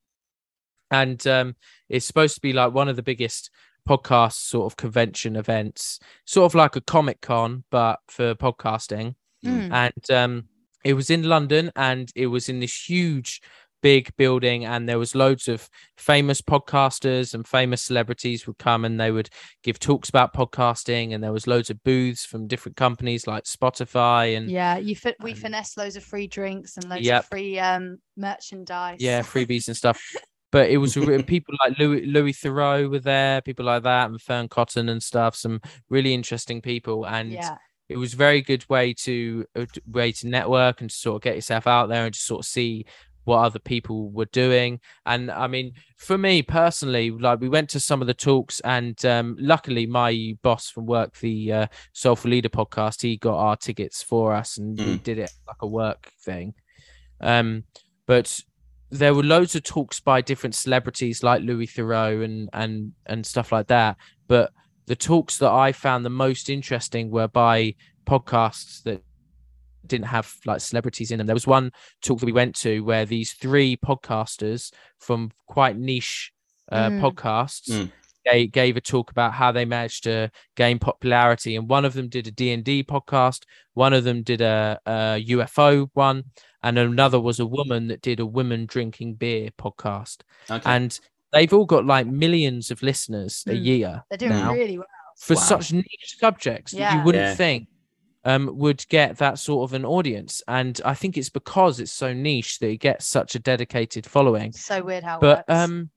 And um, it's supposed to be like one of the biggest podcast sort of convention events, sort of like a comic con, but for podcasting Mm. and um, it was in London, and it was in this huge, big building, and there was loads of famous podcasters and famous celebrities would come, and they would give talks about podcasting, and there was loads of booths from different companies like Spotify and Yeah, you fit. We Um, finessed loads of free drinks and loads Yep. of free um merchandise. yeah, freebies and stuff. *laughs* But it was people like Louis Louis Theroux were there, people like that, and Fearne Cotton and stuff. Some really interesting people, and yeah, it was a very good way to a d- way to network and to sort of get yourself out there and just sort of see what other people were doing. And i mean for me personally like we went to some of the talks and um luckily my boss from work the uh, soulful leader podcast he got our tickets for us and we Mm. did it like a work thing. Um but there were loads of talks by different celebrities like louis theroux and and and stuff like that. But the talks that I found the most interesting were by podcasts that didn't have like celebrities in them. There was one talk that we went to where these three podcasters from quite niche uh, Mm. podcasts Mm. they gave a talk about how they managed to gain popularity and one of them did a D&D podcast one of them did a, a UFO one and another was a woman that did a women drinking beer podcast Okay. and they've all got like millions of listeners a Mm. year they're doing now really well. for Wow. such niche subjects that Yeah. you wouldn't Yeah. think um, would get that sort of an audience. And I think it's because it's so niche that it gets such a dedicated following. So weird how. It But works. um,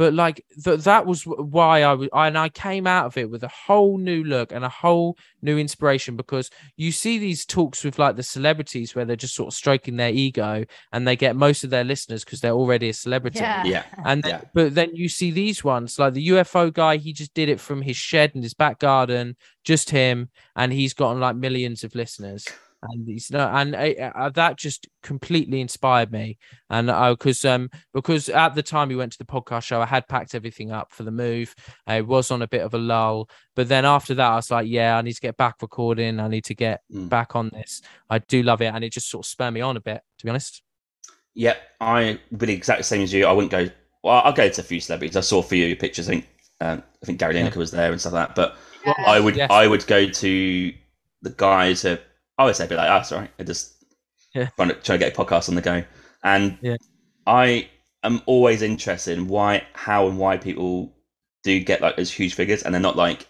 but like th- that was why I was, and I came out of it with a whole new look and a whole new inspiration because you see these talks with like the celebrities where they're just sort of stroking their ego and they get most of their listeners because they're already a celebrity yeah, yeah. and Yeah. but then you see these ones like the UFO guy he just did it from his shed in his back garden just him and he's gotten like millions of listeners and he's no and uh, uh, that just completely inspired me and I because um because at the time we went to the podcast show I had packed everything up for the move I was on a bit of a lull but then after that I was like yeah I need to get back recording I need to get Mm. back on this I do love it and it just sort of spurred me on a bit to be honest Yeah, I would be the exact same as you. I wouldn't go. Well, I'll go to a few celebrities. I saw a few pictures. I think um, I think Gary Yeah. Lineker was there and stuff like that. But Yeah. I would Yes. I would go to the guys who I would say be like, oh, sorry, I just *laughs* Yeah. trying to try to get a podcast on the go. And Yeah. I am always interested in why, how, and why people do get like those huge figures, and they're not like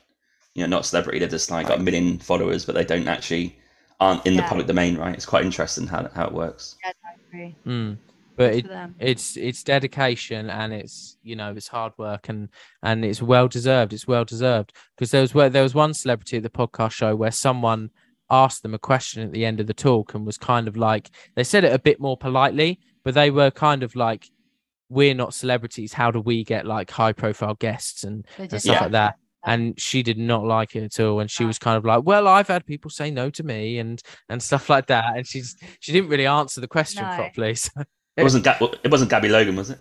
you know not celebrity. They're just like got a million followers, but they don't actually aren't in the public domain. Right? It's quite interesting how how it works. I agree. Mm. but it it's it's dedication and it's you know it's hard work and and it's well deserved it's well deserved because there was there was one celebrity at the podcast show where someone asked them a question at the end of the talk and was kind of like they said it a bit more politely but they were kind of like we're not celebrities how do we get like high profile guests and, and stuff Yeah. like that and she did not like it at all and she was kind of like well i've had people say no to me and and stuff like that and she's she didn't really answer the question No. properly *laughs* so It wasn't it wasn't Gabby Logan, was it?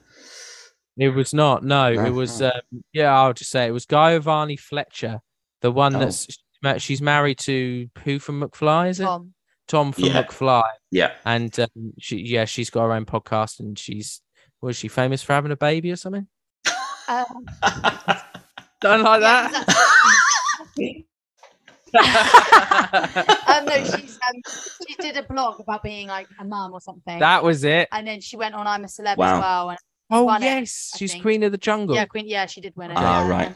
It was not. No, No? it was. Oh. Um, yeah, I'll just say it was Giovanna Fletcher, the one Oh. that's ma- she's married to who from McFly? Is it Tom. Tom from Yeah. McFly? Yeah. And um, she, yeah, she's got her own podcast, and she's was she famous for having a baby or something? Um, *laughs* Don't like yeah, that. *laughs* um, no, she's um, she did a blog about being like a mum or something, that was it. and then she went on I'm a celeb Wow. as well. And Oh won it, yes, she's think. Queen of the Jungle. yeah, Queen, yeah, she did win it. Ah, yeah. right.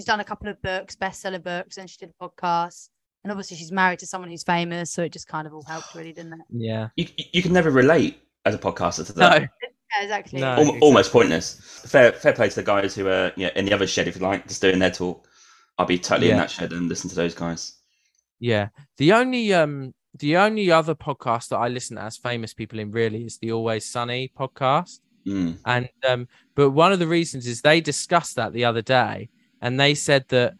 And She's done a couple of books, bestseller books, and she did a podcast. And obviously, she's married to someone who's famous, so it just kind of all helped, really, didn't it? yeah. You, you can never relate as a podcaster to that. No, Yeah, exactly. No. Al- exactly. almost pointless. Fair, fair play to the guys who are you know, in the other shed, if you like, just doing their talk. I'll be totally in that shed and listen to those guys. Yeah. The only um the only other podcast that I listen to as famous people in really is the Always Sunny podcast. Mm. And um, but one of the reasons is they discussed that the other day, and they said that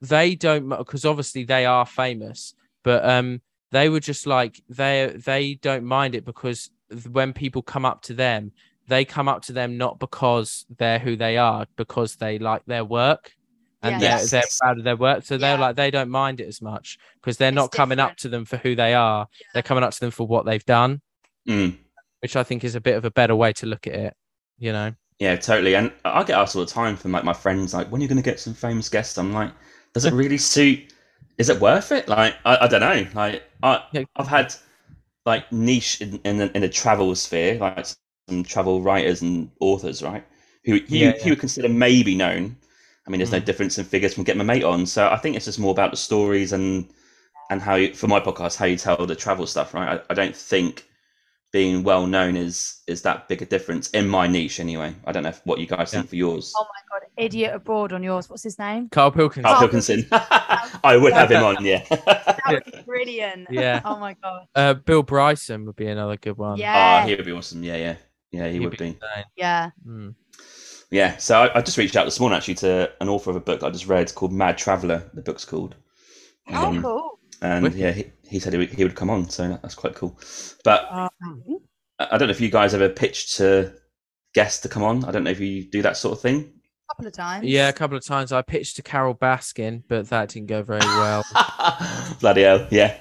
they don't because obviously they are famous, but um, they were just like they they don't mind it because when people come up to them, they come up to them not because they're who they are, because they like their work and Yeah. they're, they're proud of their work. So they're like they don't mind it as much because they're It's not coming up to them for who they are. They're coming up to them for what they've done, Mm. which I think is a bit of a better way to look at it. You know, Yeah, totally. And I get asked all the time from like my friends, like, when are you going to get some famous guests? I'm like, does it really suit? Is it worth it? Like, I, I don't know. Like, I, Yeah. I've had like niche in in the, in the travel sphere, like some travel writers and authors, right? Who you, Yeah, you would consider maybe known. I mean, there's no Mm. difference in figures from getting my mate on. So I think it's just more about the stories and and how you, for my podcast, how you tell the travel stuff, right? I, I don't think being well known is is that big a difference in my niche anyway. I don't know if, what you guys think for yours. Oh my god, idiot abroad on yours. What's his name? Carl Pilkins. Carl Carl Pilkinson. *laughs* I would have him on, yeah. That would be *laughs* brilliant. Yeah. Oh my god. Uh, Bill Bryson would be another good one. Yeah. Ah, he would be awesome. Yeah, yeah, yeah. He He'd would be. insane. Yeah. Mm. Yeah. So I, I just reached out this morning actually to an author of a book I just read called Mad Traveller. The book's called. Oh, Um, cool. And Wicked. yeah, he, he said he would, he would come on, so that's quite cool. But Oh, I I don't know if you guys ever pitched to guests to come on. I don't know if you do that sort of thing. a couple of times. Yeah, a couple of times I pitched to Carole Baskin, but that didn't go very well. *laughs* Bloody hell! Yeah.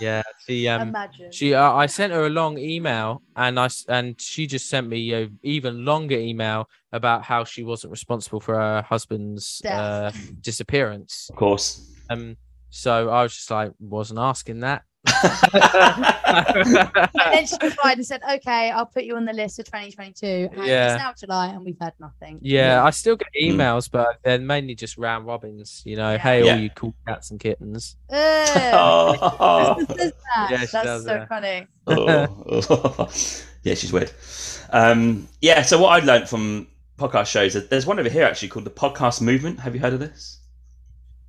yeah, she um Imagine. she uh, I sent her a long email and I and she just sent me a even longer email about how she wasn't responsible for her husband's uh, disappearance. Of course. Um, so I was just like, wasn't asking that. *laughs* and then she *laughs* replied and said, "Okay, I'll put you on the list for 2022." And Yeah. it's now July, and we've had nothing. Yeah, I still get Mm. emails, but they're mainly just round robins. You know, Yeah. hey, Yeah. all you cool cats and kittens. Oh. *laughs* That? Yeah, she That's does, so yeah. funny. Oh. yeah, she's weird. Um, yeah, so what I learned from podcast shows, is there's one over here actually called the Podcast Movement. Have you heard of this?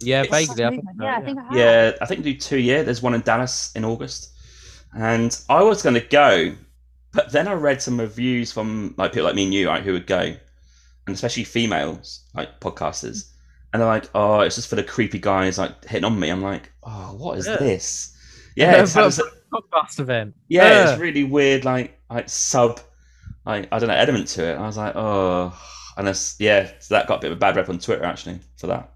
Yeah, It's- vaguely. I think so, yeah, I think I have. Yeah, I think do two year. There's one in Dallas in August, and I was going to go, but then I read some reviews from like people like me and you, right, who would go, and especially females, like podcasters, and they're like, "Oh, it's just for the creepy guys like hitting on me." I'm like, "Oh, what is Yeah. this?" Yeah, it's, But- it's- podcast event. yeah, Yeah. it's really weird, like like sub, like I don't know, element to it. I was like, "Oh," and it's yeah, so that got a bit of a bad rep on Twitter actually for that.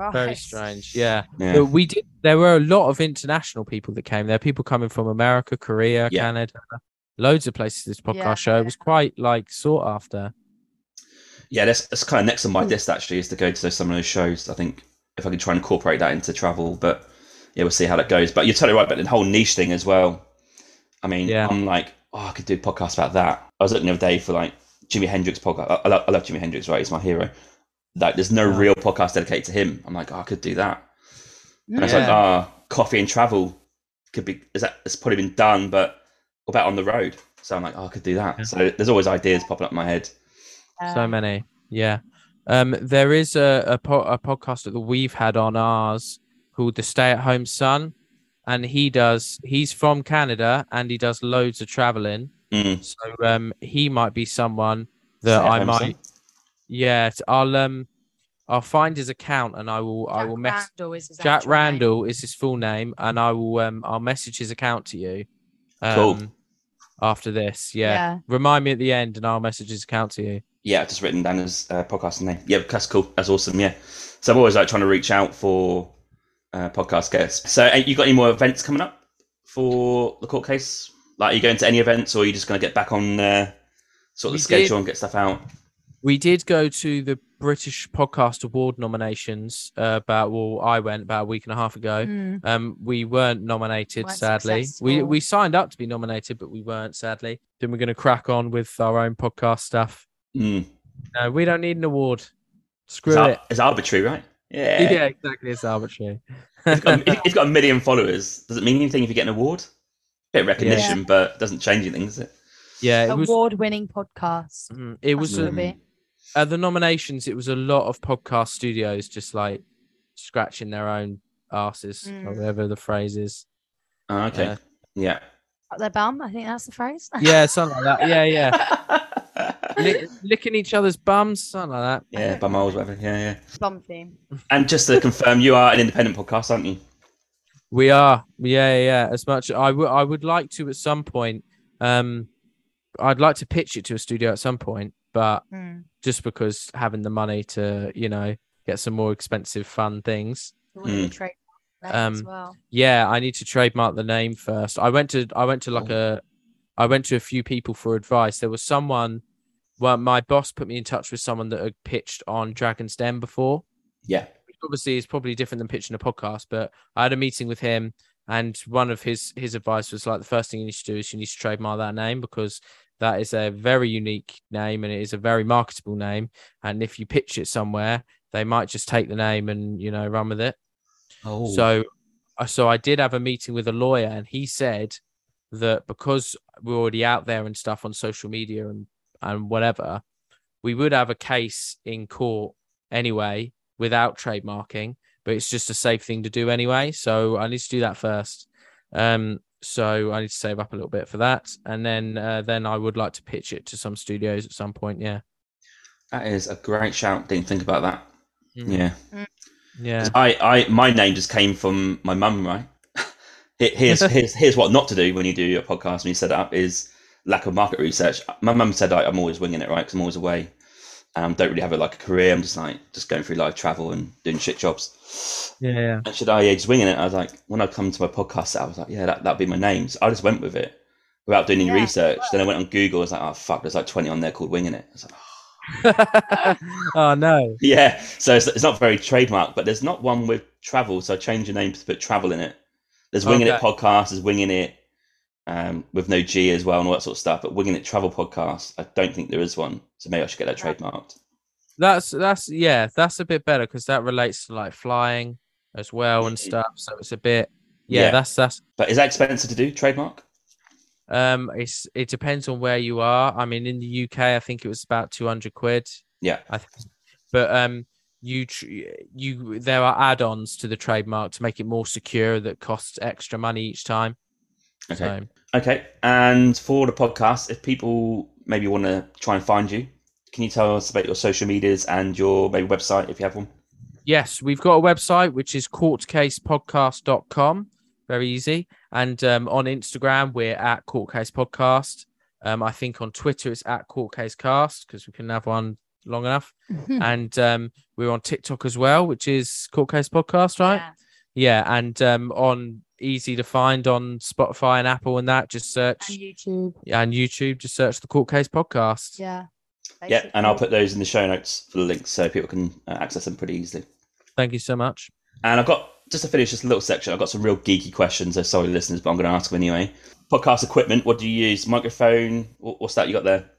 Right. Very strange. Yeah. Yeah. But we did. There were a lot of international people that came. There are people coming from America, Korea, Yeah. Canada, loads of places. This podcast Yeah. show it was quite like sought after. Yeah, that's, that's kind of next on my Hmm. list actually is to go to those, some of those shows. I think if I can try and incorporate that into travel, but yeah, we'll see how that goes. But you're totally right about the whole niche thing as well. I mean, Yeah. I'm like, oh, I could do a podcast about that. I was looking the other day for like Jimi Hendrix podcast. I, I, love, I love Jimi Hendrix, right? He's my hero. Like, there's no Yeah. real podcast dedicated to him. I'm like, oh, I could do that. And it's Yeah. like, ah, coffee and travel could be. Is that? It's probably been done, but what about on the road? So I'm like, oh, I could do that. Yeah. So there's always ideas popping up in my head. so many. Yeah. Um, there is a a, po- a podcast that we've had on ours called the Stay at Home Son, and he does. He's from Canada and he does loads of traveling. Mm. So um, he might be someone that Stay I might. son. Yeah, I'll um, I'll find his account and I will I will mess. Randall is his Jack actual name. Randall is his full name, and I will um I'll message his account to you. Um, Cool. After this, yeah. Yeah. Remind me at the end, and I'll message his account to you. Yeah, I've just written down his uh, podcast name. Yeah, that's cool. That's awesome. Yeah. So I'm always like trying to reach out for uh, podcast guests. So uh, you got any more events coming up for the court case? Like, are you going to any events, or are you just going to get back on uh, sort of We the schedule did- and get stuff out? We did go to the British Podcast Award nominations. Uh, about well, I went about a week and a half ago. Mm. Um, we weren't nominated, Weren't sadly. We successful. we signed up to be nominated, but we weren't, sadly. Then we're going to crack on with our own podcast stuff. Mm. No, we don't need an award. Screw It's, ar- it. it's arbitrary, right? Yeah. Yeah, exactly. It's arbitrary. He's got, a- he's *laughs* got a million followers. Does it mean anything if you get an award? Bit of recognition, but doesn't change anything, does it? yeah, it. Award-winning podcast. mm, It was a, what it'll be. At the nominations. It was a lot of podcast studios just like scratching their own asses, or Mm. whatever the phrase is. Oh, okay. Uh, yeah. Up their bum. I think that's the phrase. Yeah, something like that. Yeah, yeah. *laughs* Lick, licking each other's bums, something like that. yeah, by miles, whatever. Yeah, yeah. bum theme. And just to confirm, you are an independent podcast, aren't you? We are, yeah, yeah. As much I would, I would like to at some point. Um, I'd like to pitch it to a studio at some point, but Mm. just because having the money to, you know, get some more expensive fun things. We wanted to Mm. trade Um, well. Yeah, I need to trademark the name first. I went to, I went to like a, I went to a few people for advice. There was someone, well, my boss put me in touch with someone that had pitched on Dragon's Den before. Yeah. which obviously is probably different than pitching a podcast but i had a meeting with him and one of his his advice was like the first thing you need to do is you need to trademark that name because that is a very unique name and it is a very marketable name. And if you pitch it somewhere they might just take the name and you know run with it. Oh. so uh, so i did have a meeting with a lawyer and he said that because we're already out there and stuff on social media and and whatever we would have a case in court anyway without trademarking but it's just a safe thing to do anyway. So i need to do that first. Um so i need to save up a little bit for that and then uh, then i would like to pitch it to some studios at some point yeah that is a great shout. Didn't think about that. Mm. Yeah. yeah I, I, my name just came from my mum, right? *laughs* Here's, *laughs* here's, here's what not to do when you do your podcast when you set it up is lack of market research. My mum said I, I'm always winging it, right? Because I'm always away. Um, don't really have a, like a career. I'm just like just going through live travel and doing shit jobs. yeah yeah And should I yeah, just winging it? I was like, when I come to my podcast, I was like, yeah, that that'd be my name. So I just went with it without doing any Yeah, research. Then I went on Google. I was like, oh fuck, there's like 20 on there called winging it. I was like, oh. *laughs* oh no *laughs* Yeah, so it's, it's not very trademark, but there's not one with travel. So I changed the name to put travel in it. There's winging it podcast, there's winging it um, with no G as well and all that sort of stuff. But winging it travel podcast, I don't think there is one. So maybe I should get that trademarked. That's that's yeah, that's a bit better because that relates to like flying as well and Mhm. stuff. So it's a bit yeah, Yeah. that's that's But is that expensive to do trademark? um it's it depends on where you are. I mean in the UK I think it was about 200 quid. Yeah. I think but um you tr- you there are add-ons to the trademark to make it more secure that costs extra money each time. Okay. So Okay. And for the podcast, if people maybe want to try and find you, can you tell us about your social medias and your maybe website if you have one? Yes, we've got a website which is courtcasepodcast.com. Very easy. And um, on Instagram, we're at courtcasepodcast. Um, I think on Twitter, it's at Courtcasecast because we can have one long enough. *laughs* and um, we're on TikTok as well, which is Courtcase Podcast, right? Yeah. Yeah. And um, on easy to find on Spotify and Apple and that, just search And YouTube. and YouTube, just search the Court Case Podcast. Yeah. Yeah. And I'll put those in the show notes for the links so people can uh, access them pretty easily. Thank you so much. And I've got just to finish this little section. I've got some real geeky questions. So sorry, listeners, but I'm going to ask them anyway. Podcast equipment. What do you use? Microphone. What's that you got there?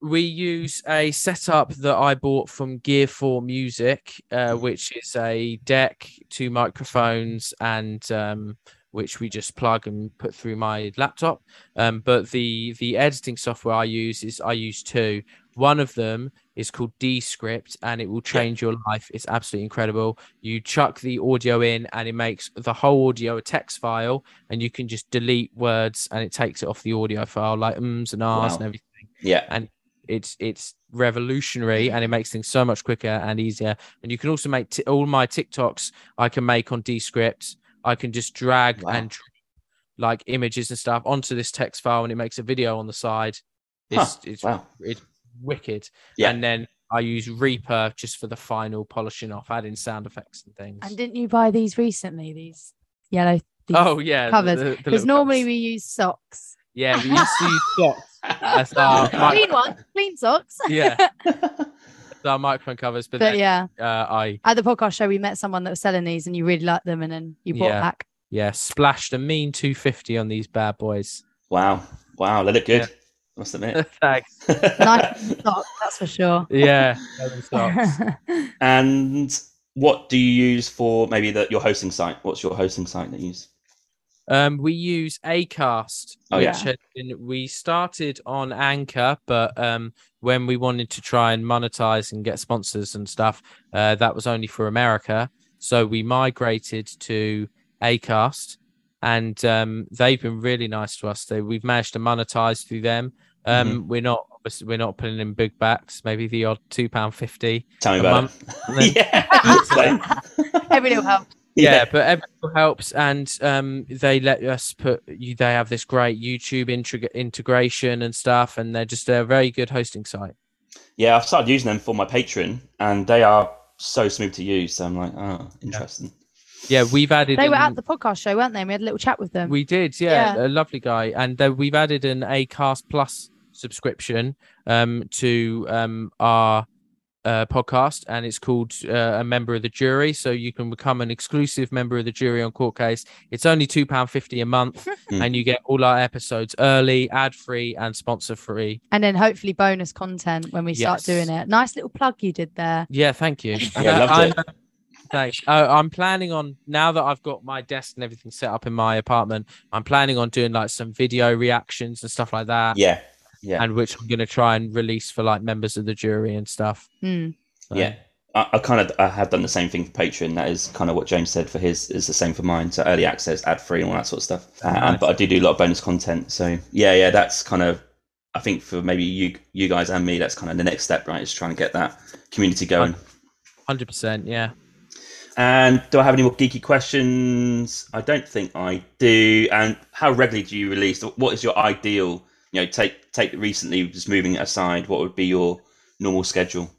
we use a setup that I bought from Gear 4 Music, uh, which is a deck, two microphones, and um, which we just plug and put through my laptop. Um, but the the editing software I use is I use two. One of them is called Descript, and it will change your life. It's absolutely incredible. You chuck the audio in, and it makes the whole audio a text file, and you can just delete words, and it takes it off the audio file, like ums and ahs Wow. and everything Yeah. And it's it's revolutionary and it makes things so much quicker and easier and you can also make t- all my tiktoks i can make on descript i can just drag Wow. and like images and stuff onto this text file and it makes a video on the side Huh. it's it's, Wow. it's wicked Yeah. and then i use reaper just for the final polishing off adding sound effects and things And didn't you buy these recently? These yellow. These oh yeah covers. the- the Because normally covers. we use socks. yeah we used to use socks as our, *laughs* Clean one, clean socks. yeah as *laughs* our microphone covers but, But then, yeah, uh, i at the podcast show, we met someone that was selling these, and you really liked them, and then you bought Yeah. back. Yeah, splashed a mean 250 on these bad boys. Wow. Wow. They look good. Must admit. *laughs* Thanks. Nice socks, that's for sure. Yeah. *laughs* *laughs* and what do you use for maybe the, your hosting site? What's your hosting site that you use? um, we use Acast, Oh, which yeah. had been, we started on Anchor, but um, when we wanted to try and monetize and get sponsors and stuff, uh, that was only for America. So we migrated to Acast, and um, they've been really nice to us. They, we've managed to monetize through them. Um, Mm-hmm. We're not obviously we're not putting in big backs, maybe the odd two pound fifty. Tell me about month, it. then- *laughs* yeah. *laughs* Same. Every little help. *laughs* yeah, but everything helps, and um, they let us put you. They have this great YouTube integ- integration and stuff, and they're just a very good hosting site. Yeah, I've started using them for my Patreon, and they are so smooth to use. So I'm like, oh, interesting. Yeah, we've added. They were an- at the podcast show, weren't they? And we had a little chat with them. We did, yeah, a lovely guy, and uh, we've added an Acast Plus subscription um, to um, our uh, podcast, and it's called uh, a member of the jury. So you can become an exclusive member of the jury on Court Case. It's only two pound fifty a month, *laughs* Hmm. and you get all our episodes early, ad free, and sponsor free. and then hopefully bonus content when we start doing it. Nice little plug you did there. Yeah, thank you. *laughs* Yeah, loved I'm- it. Thanks. Uh, I'm planning on now that I've got my desk and everything set up in my apartment. I'm planning on doing like some video reactions and stuff like that. Yeah, yeah, and which I'm going to try and release for like members of the jury and stuff. Hmm. So, yeah. I, I kind of I have done the same thing for Patreon. That is kind of what James said for his is the same for mine. So early access, ad free, and all that sort of stuff. Uh, Nice. But I do do a lot of bonus content. So yeah, yeah, that's kind of I think for maybe you you guys and me, that's kind of the next step, right? Is trying to get that community going. Hundred percent, yeah. And do I have any more geeky questions? I don't think I do. And how regularly do you release? What is your ideal? You know, take take recently, just moving it aside. What would be your normal schedule?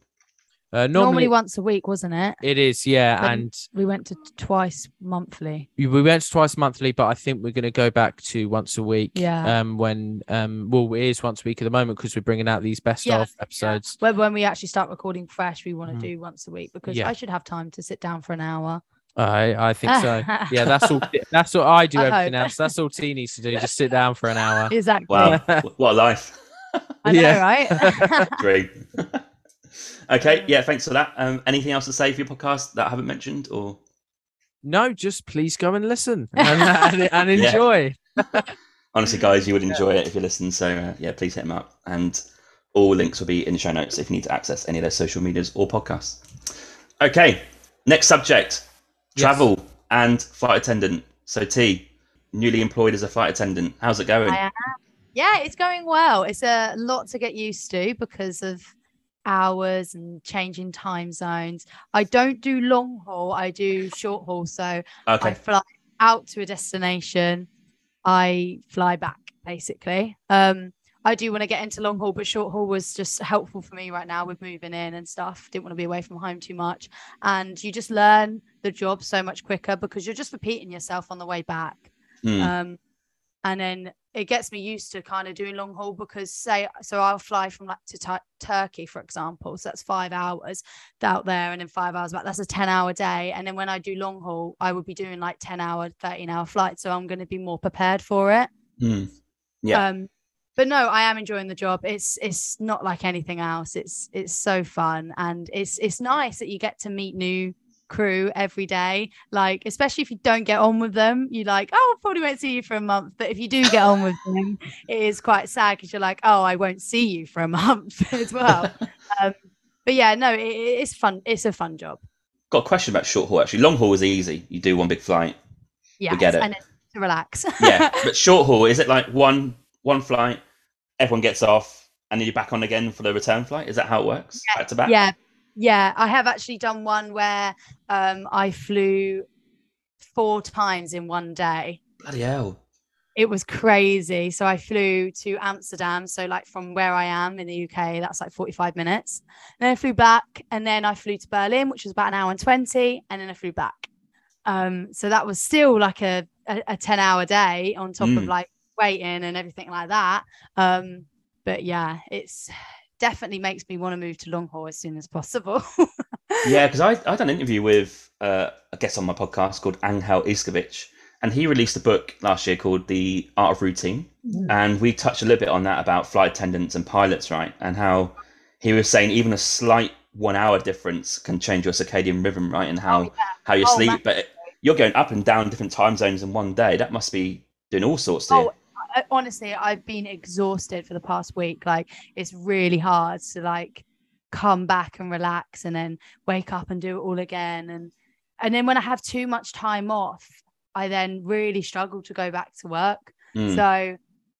Uh, Normally, normally, once a week, wasn't it? it is, yeah, But- and We went to twice monthly. we we went twice monthly, but I think we're going to go back to once a week. Yeah. Um, when um, well, it is once a week at the moment because we're bringing out these best Yeah, of episodes. When, when we actually start recording fresh, we want to Mhm. do once a week because Yeah. I should have time to sit down for an hour. I I think so. *laughs* yeah, that's all. That's what I do. I everything hope. else. That's all Tee needs to do. *laughs* Just sit down for an hour. Exactly. Wow, *laughs* what a life! I know, Yeah. right? Great. okay, yeah, thanks for that. Um, anything else to say for your podcast that I haven't mentioned, or No, just please go and listen and, and, and Yeah. enjoy. honestly, guys, you would enjoy it if you listen. So uh, yeah, please hit them up, and all links will be in the show notes if you need to access any of their social medias or podcasts. Okay, next subject: Yes. travel and flight attendant. So Tee, newly employed as a flight attendant. How's it going? I am. Yeah, it's going well. It's a lot to get used to because of hours and changing time zones. I don't do long haul, I do short haul. So I fly out to a destination, I fly back basically. Um, I do want to get into long haul, but short haul was just helpful for me right now with moving in and stuff. Didn't want to be away from home too much. And you just learn the job so much quicker because you're just repeating yourself on the way back. Hmm. Um, and then it gets me used to kind of doing long haul because say so I'll fly from like to Tur- Turkey for example so that's five hours out there and then five hours back that's a 10 hour day and then when I do long haul I would be doing like 10 hour 13 hour flights so I'm going to be more prepared for it Hmm. Yeah. um but no I am enjoying the job. It's it's not like anything else. It's it's so fun. And it's it's nice that you get to meet new crew every day. Like especially if you don't get on with them you like oh probably won't see you for a month. But if you do get on with *laughs* them it is quite sad because you're like oh I won't see you for a month *laughs* as well. *laughs* Um but yeah no it, it- it's fun. It's a fun job. Got a question about short haul. Actually, long haul is easy. You do one big flight. yeah get it. and it's to relax. Yeah, but short haul is it like one one flight, everyone gets off, and then you're back on again for the return flight? Is that how it works? Back to back. Yeah, yeah. I have actually done one where um, I flew four times in one day. Bloody hell. It was crazy. So I flew to Amsterdam. So like from where I am in the UK, that's like 45 minutes. Then I flew back and then I flew to Berlin, which was about an hour and 20. And then I flew back. Um, so that was still like a, a, a 10 hour day on top of Mm. like waiting and everything like that. Um, but yeah, it's definitely makes me want to move to long haul as soon as possible. *laughs* Yeah, because I I done an interview with uh, a guest on my podcast called Angel Iskovic, and he released a book last year called The Art of Routine, and we touched a little bit on that about flight attendants and pilots, right? And how he was saying even a slight one hour difference can change your circadian rhythm, right? And how how you Oh, sleep, massively. but you're going up and down different time zones in one day. That must be doing all sorts to you. Oh, I, honestly, I've been exhausted for the past week. Like it's really hard to like come back and relax and then wake up and do it all again. And and then when I have too much time off, I then really struggle to go back to work. Mm. So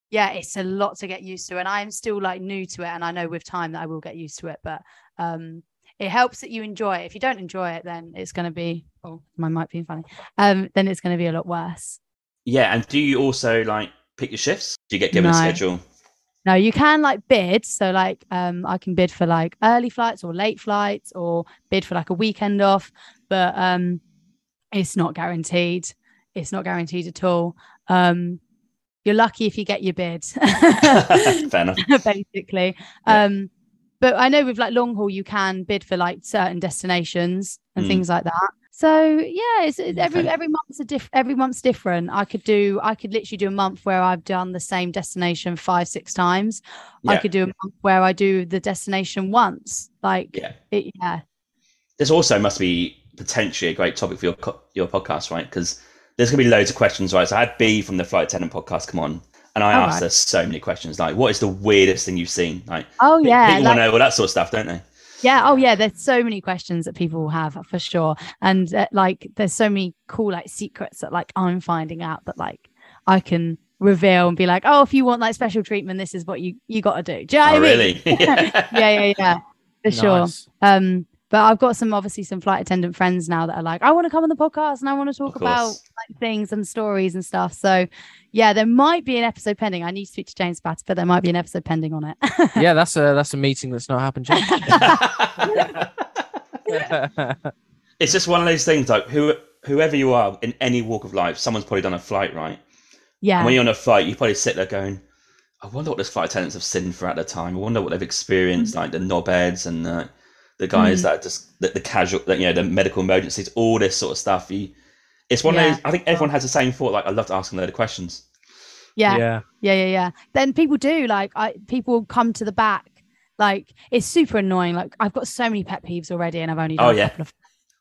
yeah, it's a lot to get used to. And I'm still like new to it. And I know with time that I will get used to it. But um it helps that you enjoy it. If you don't enjoy it, then it's going to be oh my mic being funny. Um, then it's going to be a lot worse. Yeah, and do you also like pick your shifts? Do you get given a schedule? No, you can like bid. So like um I can bid for like early flights or late flights or bid for like a weekend off, but um it's not guaranteed. It's not guaranteed at all. Um you're lucky if you get your bid. *laughs* Fair enough. *laughs* basically. Yeah. Um but I know with like long haul you can bid for like certain destinations and Mm. things like that. So yeah, it's, it's mm, every Okay. every month's a diff- every month's different. I could do I could literally do a month where I've done the same destination five six times. I could do a month where I do the destination once. Like Yeah. it, yeah, This also must be potentially a great topic for your your podcast, right? Because there's going to be loads of questions, right? So I had B from the Flight Attendant podcast come on, and I All asked right. her so many questions, like, "What is the weirdest thing you've seen?" Like, oh yeah, people like- want to know all that sort of stuff, don't they? Yeah. Oh, yeah. There's so many questions that people have for sure, and uh, like there's so many cool like secrets that like I'm finding out that like I can reveal and be like, oh, if you want like special treatment, this is what you you got to do. Do you know what oh, I mean? really? *laughs* *laughs* yeah, yeah, yeah, for sure. Um, but I've got some obviously some flight attendant friends now that are like, I want to come on the podcast and I want to talk about like things and stories and stuff. So yeah, there might be an episode pending. I need to speak to James about it, but there might be an episode pending on it. *laughs* yeah, that's a that's a meeting that's not happened yet. *laughs* it's just one of those things, like who whoever you are in any walk of life, someone's probably done a flight, right? yeah. And when you're on a flight, you probably sit there going, I wonder what those flight attendants have seen throughout their time. I wonder what they've experienced, like the knobheads and uh, the guys Mm. that just the, the casual, you know, the medical emergencies, all this sort of stuff. You, it's one Yeah. of those. I think everyone has the same thought. Like I love asking a load of questions. yeah. yeah. Yeah, yeah, yeah. Then people do like I people come to the back. Like it's super annoying. Like I've got so many pet peeves already, and I've only done Oh, a yeah. couple of.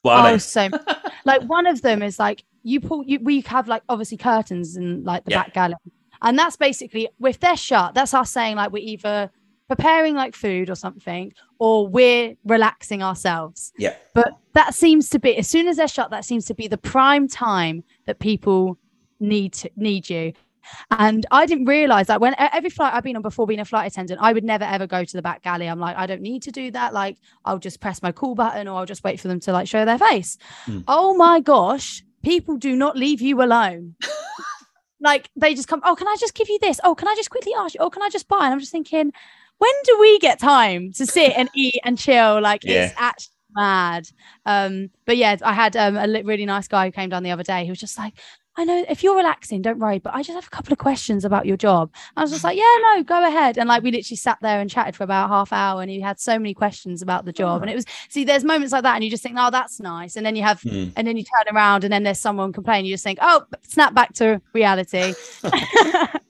Well, I oh, so *laughs* like one of them is like you pull you we have like obviously curtains in like the Yeah. back galley, and that's basically if they're shut, that's us saying like we're either preparing like food or something, or we're relaxing ourselves. Yeah. But that seems to be as soon as they're shut, that seems to be the prime time that people need to need you. And I didn't realize that when every flight I've been on before being a flight attendant, I would never ever go to the back galley. I'm like, I don't need to do that. Like, I'll just press my call button or I'll just wait for them to like show their face. Hmm. Oh my gosh, people do not leave you alone. *laughs* like, they just come, oh, can I just give you this? Oh, can I just quickly ask you? Oh, can I just buy? And I'm just thinking, when do we get time to sit and eat and chill? Like, it's actually mad. Um, but yeah, I had um, a really nice guy who came down the other day. He was just like, I know if you're relaxing, don't worry, but I just have a couple of questions about your job. I was just like, yeah, no, go ahead. And like we literally sat there and chatted for about half hour and he had so many questions about the job. And it was see, there's moments like that, and you just think, oh, that's nice. And then you have Hmm. and then you turn around and then there's someone complaining, you just think, oh, snap back to reality. *laughs* *laughs*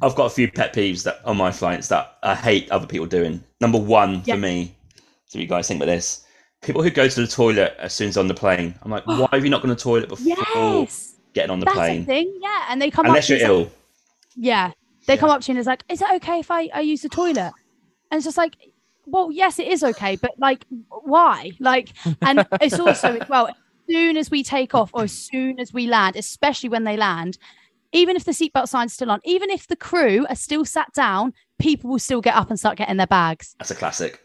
I've got a few pet peeves that on my flights that I hate other people doing. Number one Yeah. for me, so you guys think about this: people who go to the toilet as soon as on the plane. I'm like, why have you not gone to the toilet before yes. getting on the That's plane? thing. Yeah. And they come Unless up you're ill. Yeah. They Yeah. come up to you and it's like, is it okay if I, I use the toilet? And it's just like, well, yes, it is okay, but like, why? Like, and it's also *laughs* well, as soon as we take off or as soon as we land, especially when they land, even if the seatbelt sign's still on, even if the crew are still sat down, people will still get up and start getting their bags. That's a classic.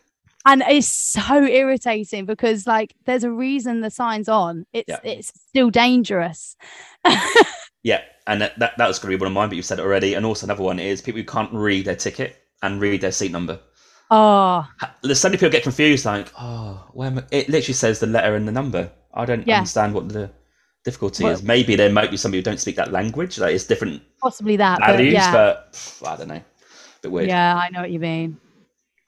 And it's so irritating because like there's a reason the sign's on. It's Yeah. it's still dangerous. *laughs* Yeah, and that, that, that was going to be one of mine, but you've said it already. And also another one is people who can't read their ticket and read their seat number. Oh, There's so many people get confused, like, oh, where am I-" it literally says the letter and the number. I don't Yeah. understand what the difficulty Well- is. Maybe there might be somebody who don't speak that language, like it's different possibly that. But values, yeah. but pff, I don't know. bit weird. Yeah, I know what you mean.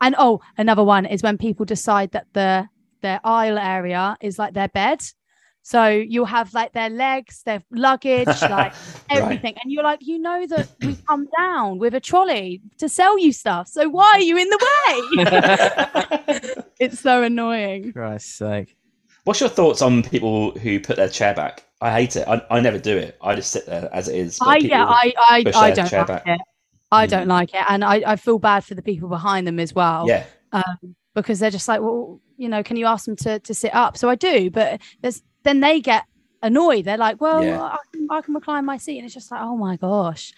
And oh, another one is when people decide that the their aisle area is like their bed. So you'll have like their legs, their luggage, *laughs* like everything. And you're like, you know that we come down with a trolley to sell you stuff. So why are you in the way? *laughs* *laughs* it's so annoying. Christ's sake. What's your thoughts on people who put their chair back? I hate it. I, I never do it. I just sit there as it is. I yeah, I I, I don't like back. it. I Mm. don't like it. And I, I feel bad for the people behind them as well. yeah, um, because they're just like, well, you know, can you ask them to, to sit up? So I do, but there's then they get annoyed. They're like, well, Yeah. I, can, I can recline my seat, and it's just like, oh my gosh,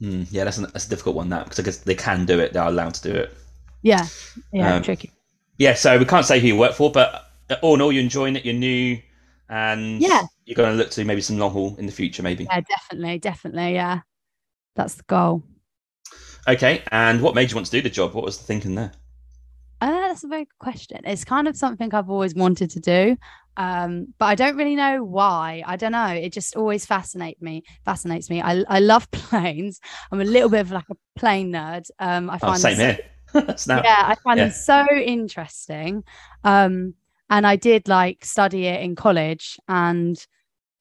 Hmm, yeah. That's, an, that's a difficult one. That because I guess they can do it. They're allowed to do it. yeah, yeah, Um, tricky. yeah, so we can't say who you work for, but all in all, you're enjoying it. You're new, and Yeah. you're going to look to maybe some long haul in the future, maybe. Yeah, definitely, definitely. Yeah, that's the goal. Okay, and what made you want to do the job? What was the thinking there? Uh, that's a very good question. It's kind of something I've always wanted to do, um, but I don't really know why. I don't know. It just always fascinates me. Fascinates me. I I love *laughs* planes. I'm a little bit of like a plane nerd. Um, I Oh, find same them here. *laughs* Yeah i find Yeah. them so interesting um and i did like study it in college and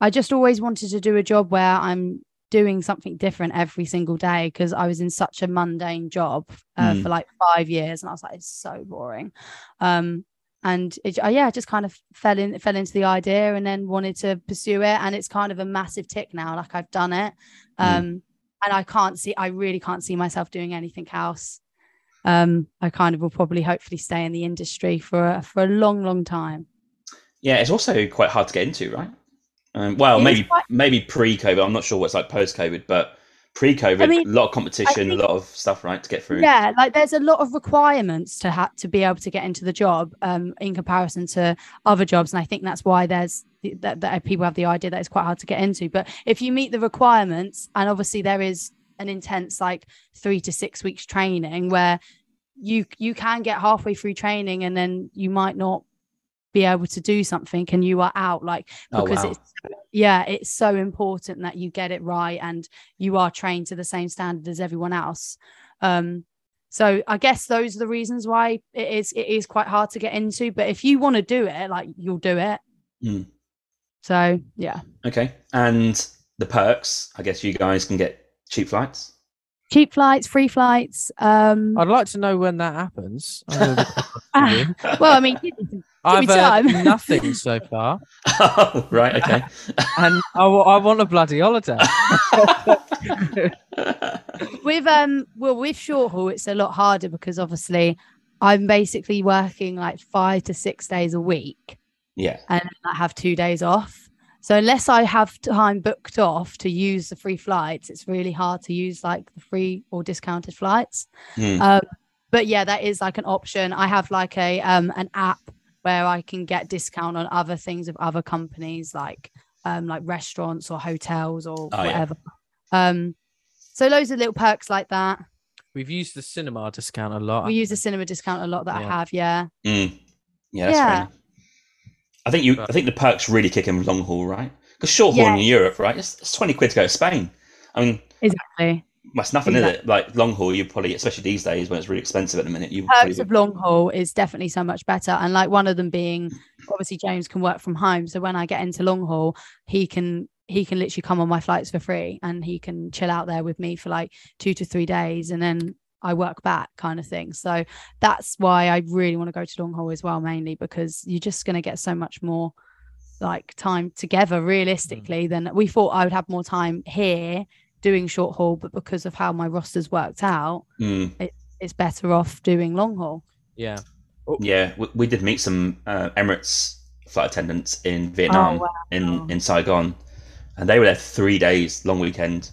i just always wanted to do a job where i'm doing something different every single day because i was in such a mundane job uh, Mm. for like five years and i was like it's so boring um and it, uh, yeah, I just kind of fell in, fell into the idea, and then wanted to pursue it. And it's kind of a massive tick now. Like I've done it, Mm. um, and I can't see, I really can't see myself doing anything else um, I kind of will probably hopefully stay in the industry for a, for a long, long time. Yeah, it's also quite hard to get into, right? Um, well, It maybe quite- maybe pre-COVID. I'm not sure what's like post-COVID, but pre-COVID, I mean, a lot of competition, think- a lot of stuff, right, to get through. Yeah, like there's a lot of requirements to have to be able to get into the job um, in comparison to other jobs, and I think that's why there's that, that people have the idea that it's quite hard to get into. But if you meet the requirements, and obviously there is an intense like three to six weeks training where you you can get halfway through training and then you might not be able to do something and you are out like Oh, because wow. it's yeah it's so important that you get it right and you are trained to the same standard as everyone else um so i guess those are the reasons why it is it is quite hard to get into but if you want to do it like you'll do it Mm. so yeah Okay, and the perks. I guess you guys can get cheap flights. cheap flights free flights um I'd like to know when that happens. I *laughs* well i mean give me some- I've me heard *laughs* nothing so far, oh, right. Okay. *laughs* and I, want a bloody holiday. with um well with short haul it's a lot harder because obviously i'm basically working like five to six days a week yeah. and I have two days off. So unless I have time booked off to use the free flights, it's really hard to use like the free or discounted flights. Um, but yeah, that is like an option. I have like a um an app where I can get discount on other things of other companies like um like restaurants or hotels or Oh, yeah. whatever. Um so loads of little perks like that. We've used the cinema discount a lot. We use the cinema discount a lot that Yeah. I have, yeah. Mm. Yeah, that's Yeah. fair. I think you. I think the perks really kick in long haul, right? Because short haul in Europe, right? It's, it's twenty quid to go to Spain. I mean, Exactly. that's nothing, is it? Like long haul, you probably, especially these days when it's really expensive at the minute, you perks probably of long haul is definitely so much better and like one of them being obviously james can work from home so when i get into long haul he can he can literally come on my flights for free and he can chill out there with me for like two to three days and then i work back kind of thing so that's why i really want to go to long haul as well mainly because you're just going to get so much more like time together realistically than we thought i would have more time here doing short haul but because of how my roster's worked out Mm. it's better off doing long haul yeah. Yeah, we, we did meet some uh, Emirates flight attendants in Vietnam, Oh, wow. in in Saigon, and they were there three days, long weekend,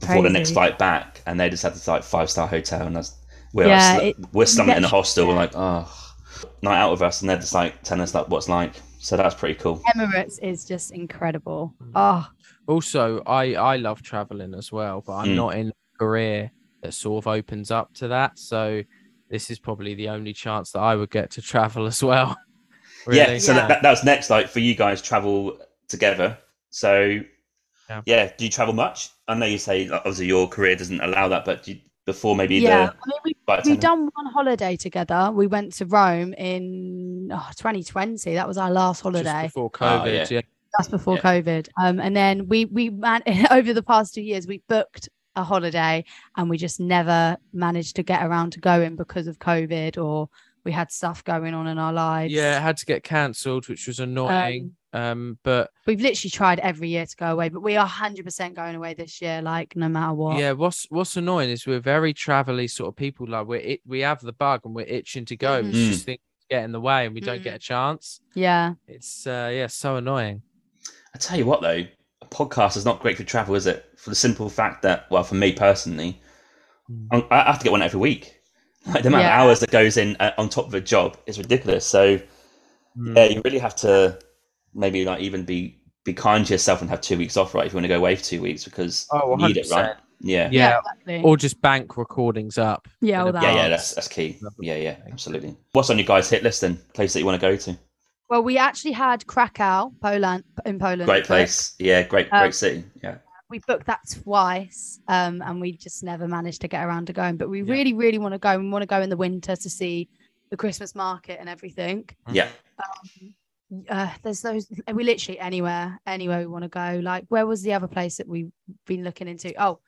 before the next flight back, and they just had this like five star hotel, and that's we're Yeah, like, it- we're slumping in a get- hostel, we're like, oh, night out with us, and they're just like telling us like what's like, so that's pretty cool. Emirates is just incredible. Oh, Also, I I love traveling as well, but I'm Mm. not in a career that sort of opens up to that. So this is probably the only chance that I would get to travel *laughs* as well. Yeah, so Yeah. That, that, that was next, like for you guys travel together. So Yeah. yeah. do you travel much? I know you say obviously your career doesn't allow that, but do you, before maybe yeah. the I mean, we, flight we've done one holiday together. We went to Rome in oh, 2020. That was our last holiday. Just before Oh, COVID. yeah. yeah. Just before Yeah. COVID. Um, and then we we man- *laughs* over the past two years we booked a holiday and we just never managed to get around to going because of COVID or we had stuff going on in our lives. Yeah, it had to get cancelled, which was annoying. Um, but We've literally tried every year to go away, but we are 100% going away this year, like no matter what. yeah, what's what's annoying is we're very travelly sort of people. Like we're it, we have the bug and we're itching to go. Mhm. It's just things get in the way and we don't Mhm. get a chance. Yeah. It's uh, yeah, so annoying. I tell you what, though, a podcast is not great for travel, is it? For the simple fact that, well, for me personally, Mm. I'm- I have to get one every week, Like the amount Yeah. of hours that goes in uh, on top of a job is ridiculous. So Mm. yeah, you really have to maybe like even be be kind to yourself and have two weeks off, right? If you want to go away for two weeks because Oh, you need it, right? 100%. Yeah. Yeah. exactly. Or just bank recordings up. yeah, all that. Yeah, yeah, that's that's key. Yeah, yeah, absolutely. What's on your guys' hit list then? Place that you want to go to? Well, we actually had Krakow, Poland, in Poland. Great booked. place. Yeah, great, Um, great city. Yeah. We booked that twice, um, and we just never managed to get around to going. But we Yeah. really, really want to go. We want to go in the winter to see the Christmas market and everything. Yeah. Uh, there's those. We literally anywhere, anywhere we want to go. Like, where was the other place that we've been looking into? Oh,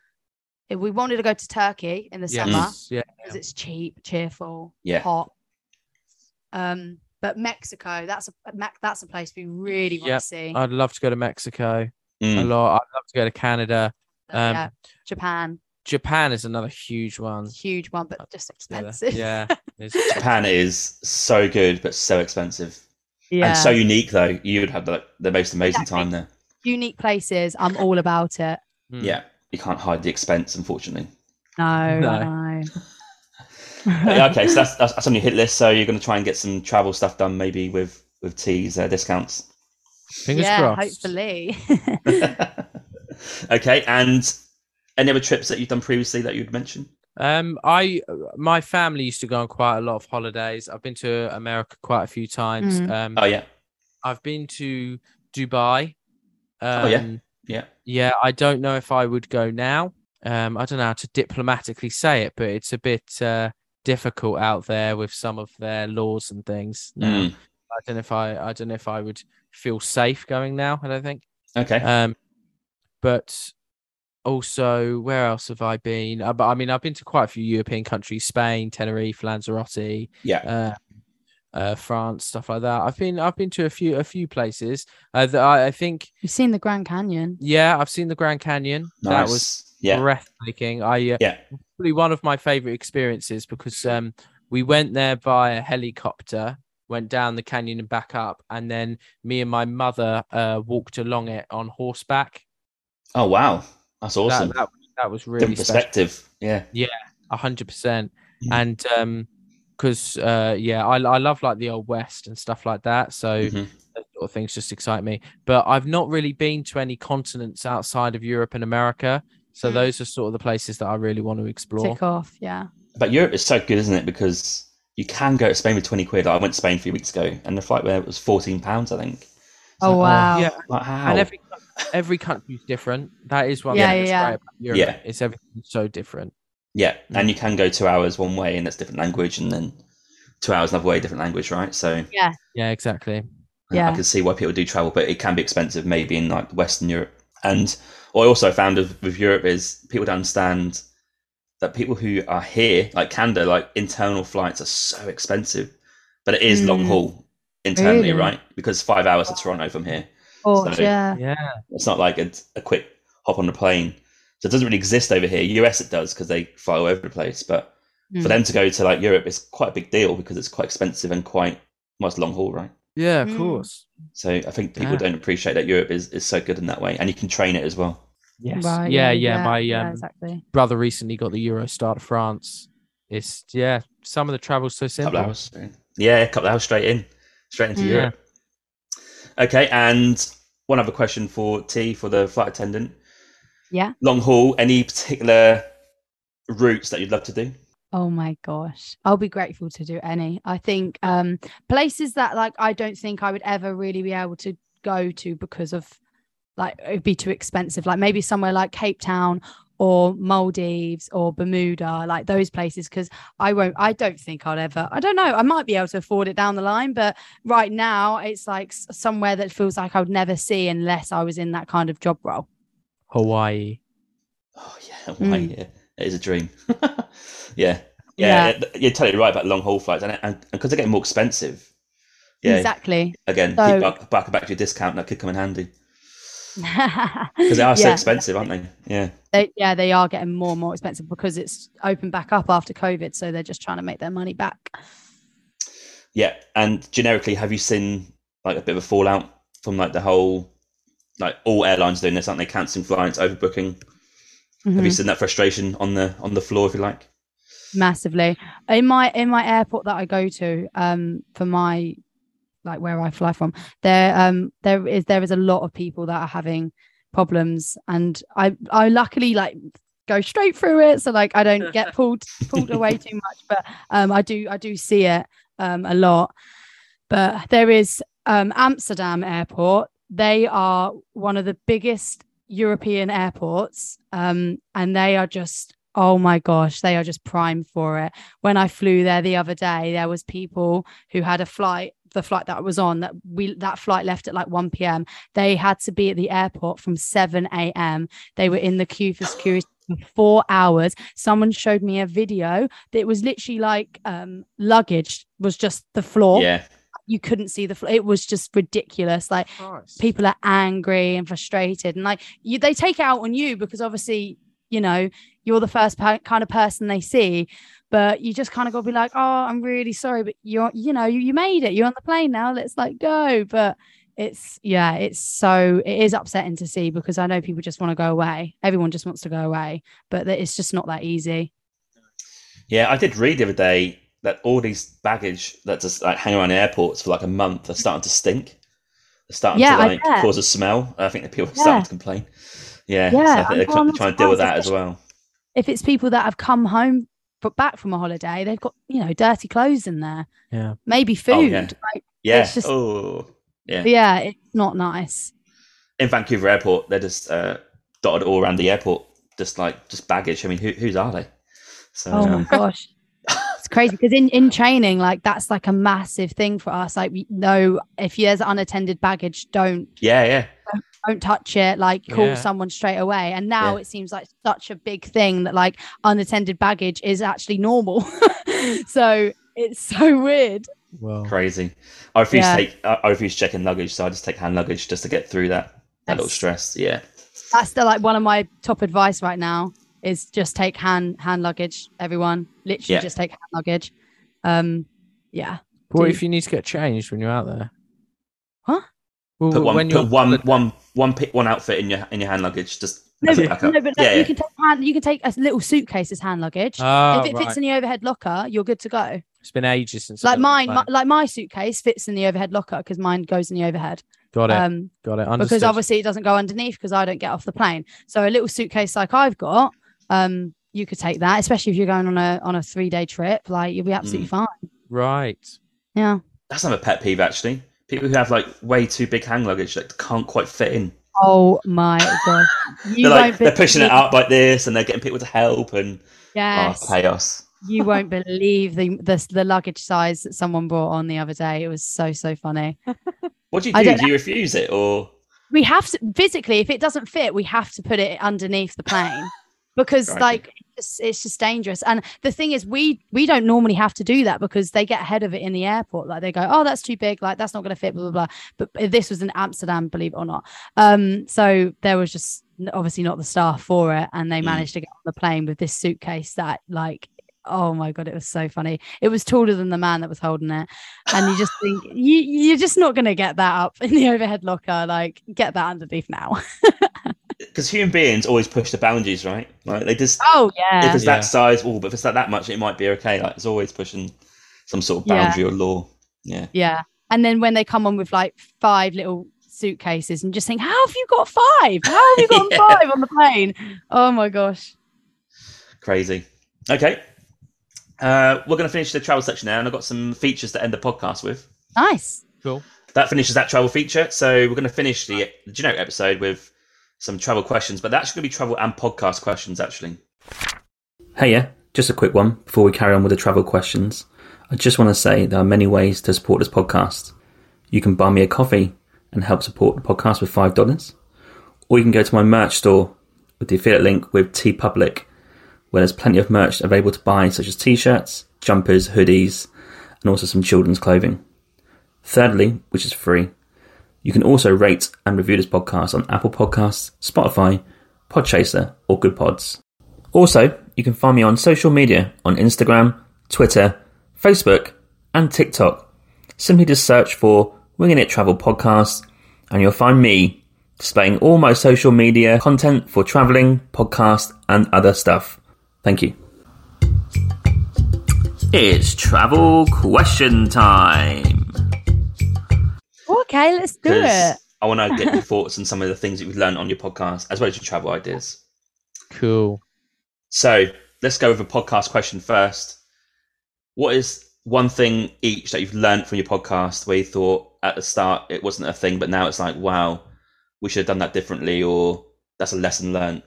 if we wanted to go to Turkey in the Yes. summer Yeah. because it's cheap, cheerful, Yeah. hot. Um, but Mexico, that's a Mac- that's a place we really want Yep. to see. I'd love to go to Mexico a Mm. lot. I'd love to go to Canada. um, yeah, Japan, Japan is another huge one. huge one, but just expensive. Yeah. *laughs* It's- Japan is so good, but so expensive yeah. and so unique. Though you would have the, the most amazing Exactly. time there. unique places. I'm all about it. mm. Yeah, you can't hide the expense, unfortunately. No, *laughs* No. no. Yeah, okay, so that's, that's that's on your hit list. So you're going to try and get some travel stuff done, maybe with with Tee's uh, discounts. Fingers yeah, crossed. hopefully. *laughs* okay, and any other trips that you've done previously that you'd mention? Um, I my family used to go on quite a lot of holidays. I've been to America quite a few times. Mhm. Um, Oh yeah, I've been to Dubai. Um, Oh, yeah. yeah. Yeah, I don't know if I would go now. Um, I don't know how to diplomatically say it, but it's a bit uh, difficult out there with some of their laws and things. Now. Mm, I don't know if I, I don't know if I would feel safe going now. I don't think. Okay. Um, but also, where else have I been? Uh, but I mean, I've been to quite a few European countries: Spain, Tenerife, Lanzarote, yeah. uh, uh, France, stuff like that. I've been, I've been to a few, a few places. Uh, that I, I think, You've seen the Grand Canyon. yeah, I've seen the Grand Canyon. Nice. That was yeah. breathtaking. I, uh, Yeah. probably one of my favorite experiences because um, we went there by a helicopter, went down the canyon and back up, and then me and my mother uh, walked along it on horseback. Oh wow, that's awesome. That, that, that was really Different special. perspective. Yeah. Yeah, a hundred percent. And um, because uh, yeah, I I love like the old west and stuff like that. So Mhm. sort of things just excite me. But I've not really been to any continents outside of Europe and America. So Mm. those are sort of the places that I really want to explore. Tick off. Yeah. But Europe is so good, isn't it? Because you can go to Spain with twenty quid. I went to Spain a few weeks ago, and the flight there was fourteen pounds, I think. It's Oh, like, wow. Yeah, like, how? and every every country's different. That is one Yeah, thing that's yeah, great about Europe. Yeah. It's everything so different. yeah, and you can go two hours one way, and that's different language, and then two hours another way, different language, right? So Yeah, Yeah, exactly. Yeah. I can see why people do travel, but it can be expensive, maybe in like Western Europe. And what I also found with, with Europe is people don't understand that people who are here, like Canada, like internal flights are so expensive, but it is long Mm. haul internally, Really? right? Because five hours to Toronto from here. Course, So- yeah. Yeah, It's not like a, a quick hop on the plane. So it doesn't really exist over here. US it does because they fly all over the place. But Mm. for them to go to like Europe, it's quite a big deal because it's quite expensive and quite well, long haul, right? yeah, of Mm. course. So I think people Yeah. don't appreciate that Europe is, is so good in that way, and you can train it as well. Yes. Right, yeah, yeah, My yeah, um, exactly. brother recently got the Eurostar to France. It's yeah, some of the travel's so couple simple. hours, yeah, a couple of hours straight in, straight into Mm. Europe. Okay, and one other question for Tee for the flight attendant. Yeah. Long haul. Any particular routes that you'd love to do? Oh my gosh. I'll be grateful to do any. I think um places that like I don't think I would ever really be able to go to because of like it'd be too expensive. Like maybe somewhere like Cape Town or Maldives or Bermuda, like those places, because I won't I don't think I'll ever I don't know, I might be able to afford it down the line, but right now it's like somewhere that feels like I would never see unless I was in that kind of job role. Hawaii. Oh yeah, *laughs* why? Mm. Yeah, it is a dream. *laughs* yeah. Yeah, Yeah. you're totally right about long haul flights, and and because they're getting more expensive. Yeah, Exactly. again, So- keep back, back back to your discount. That could come in handy because they are so *laughs* expensive, aren't they? Yeah. they, yeah, they are getting more and more expensive because it's opened back up after COVID. So they're just trying to make their money back. Yeah, and generically, have you seen like a bit of a fallout from like the whole, like all airlines doing this, aren't they? Cancelling flights, overbooking. Have you Mhm. seen that frustration on the on the floor, if you like? massively in my in my airport that I go to um for my like where I fly from. There um there is there is a lot of people that are having problems and I I luckily like go straight through it. So like I don't get pulled *laughs* pulled away too much but um I do I do see it um a lot. But there is um Amsterdam airport. They are one of the biggest European airports um and they are just oh my gosh they are just prime for it. When I flew there the other day there was people who had a flight the flight that I was on that we that flight left at like 1 p.m. They had to be at the airport from 7 a.m. They were in the queue for security for four hours. Someone showed me a video that was literally like um, luggage was just the floor. Yeah. You couldn't see the floor. It was just ridiculous. Like people are angry and frustrated, and like you, they take it out on you because obviously you know you're the first per- kind of person they see but you just kind of got to be like oh i'm really sorry but you're you know you, you made it you're on the plane now let's like go but it's yeah it's so it is upsetting to see because i know people just want to go away everyone just wants to go away but that- it's just not that easy Yeah, I did read the other day that all these baggage that just like hang around airports for like a month are starting to stink. They're starting Yeah, to like cause a smell. I think that people are Yeah. starting to complain. Yeah, so Yeah, I think they're I'm- I'm trying to deal with that as well. if it's people that have come home but back from a holiday they've got you know dirty clothes in there Yeah. maybe food Oh, yeah. like, Yeah. It's just- oh, yeah. yeah it's not nice In Vancouver Airport, they're just uh, dotted all around the airport, just like just baggage. I mean, who, whose are they? So Oh my um, gosh. It's crazy because in, in training, like that's like a massive thing for us. Like we know if there's unattended baggage, don't yeah, yeah. don't touch it. Like call Yeah. someone straight away. And now Yeah. it seems like such a big thing that like unattended baggage is actually normal. *laughs* so it's so weird. Well, crazy. I refuse Yeah. to take. I I refuse checking luggage, so I just take hand luggage just to get through that that little stress. Yeah, That's still like one of my top advice right now is just take hand hand luggage. Everyone, literally Yeah. just take hand luggage. Um, yeah. what do- if you need to get changed when you're out there? Huh? Well, put one, when you're put one, one, one, pick one outfit in your in your hand luggage. Just No, as a but, backup. no, but yeah, you yeah. can take hand, you can take a little suitcase as hand luggage. Oh, if it fits in the overhead locker, you're good to go. It's been ages since. Like mine, my, like my suitcase fits in the overhead locker because mine goes in the overhead. got it, Um, got it. because obviously it doesn't go underneath because I don't get off the plane. So a little suitcase like I've got, um, you could take that, especially if you're going on a on a three day trip. Like you'll be absolutely fine. right. Yeah. That's not a pet peeve actually. People who have like way too big hand luggage that can't quite fit in. Oh my *laughs* god. You They're like they're pushing it out like this, and they're getting people to help, and oh, Yes. oh, chaos. you won't believe the, the the luggage size that someone brought on the other day. It was so so funny. *laughs* What do you do? Do you refuse it or? we have to physically if it doesn't fit we have to put it underneath the plane because Crikey. like it's, it's just dangerous. And the thing is we we don't normally have to do that because they get ahead of it in the airport. Like they go oh that's too big. Like that's not going to fit blah blah blah. But this was in amsterdam believe it or not. Um so there was just obviously not the staff for it and they Mm. managed to get on the plane with this suitcase that like oh my god it was so funny. It was taller than the man that was holding it. And you just think *sighs* you you're just not going to get that up in the overhead locker. Like get that underneath now *laughs* Because human beings always push the boundaries, right? Like they just oh yeah, if it's Yeah. that size, oh, but if it's that that much, it might be okay. Like it's always pushing some sort of Yeah. boundary or law. Yeah. yeah and then when they come on with like five little suitcases and just think how have you got five how have you *laughs* got Yeah. five on the plane oh my gosh Crazy. Okay. Uh, we're going to finish the travel section now, and I've got some features to end the podcast with. nice Cool. That finishes that travel feature. So we're going to finish the, the generic episode with some travel questions, but that's going to be travel and podcast questions, actually. Hey, yeah, just a quick one before we carry on with the travel questions. I just want to say there are many ways to support this podcast. You can buy me a coffee and help support the podcast with $5, or you can go to my merch store with the affiliate link with TeePublic, where there's plenty of merch available to buy, such as t shirts, jumpers, hoodies, and also some children's clothing. Thirdly, which is free, you can also rate and review this podcast on Apple Podcasts, Spotify, Podchaser, or Goodpods. Also, you can find me on social media on Instagram, Twitter, Facebook, and TikTok. Simply just search for Winging It Travel Podcast, and you'll find me displaying all my social media content for traveling, podcast, and other stuff. Thank you. It's travel question time. Okay, let's do it. I want to get your thoughts on some of the things that you've learned on your podcast, as well as your travel ideas. Cool. So let's go with a podcast question first. What is one thing each that you've learned from your podcast where you thought at the start it wasn't a thing, but now it's like, wow, we should have done that differently, or that's a lesson learned?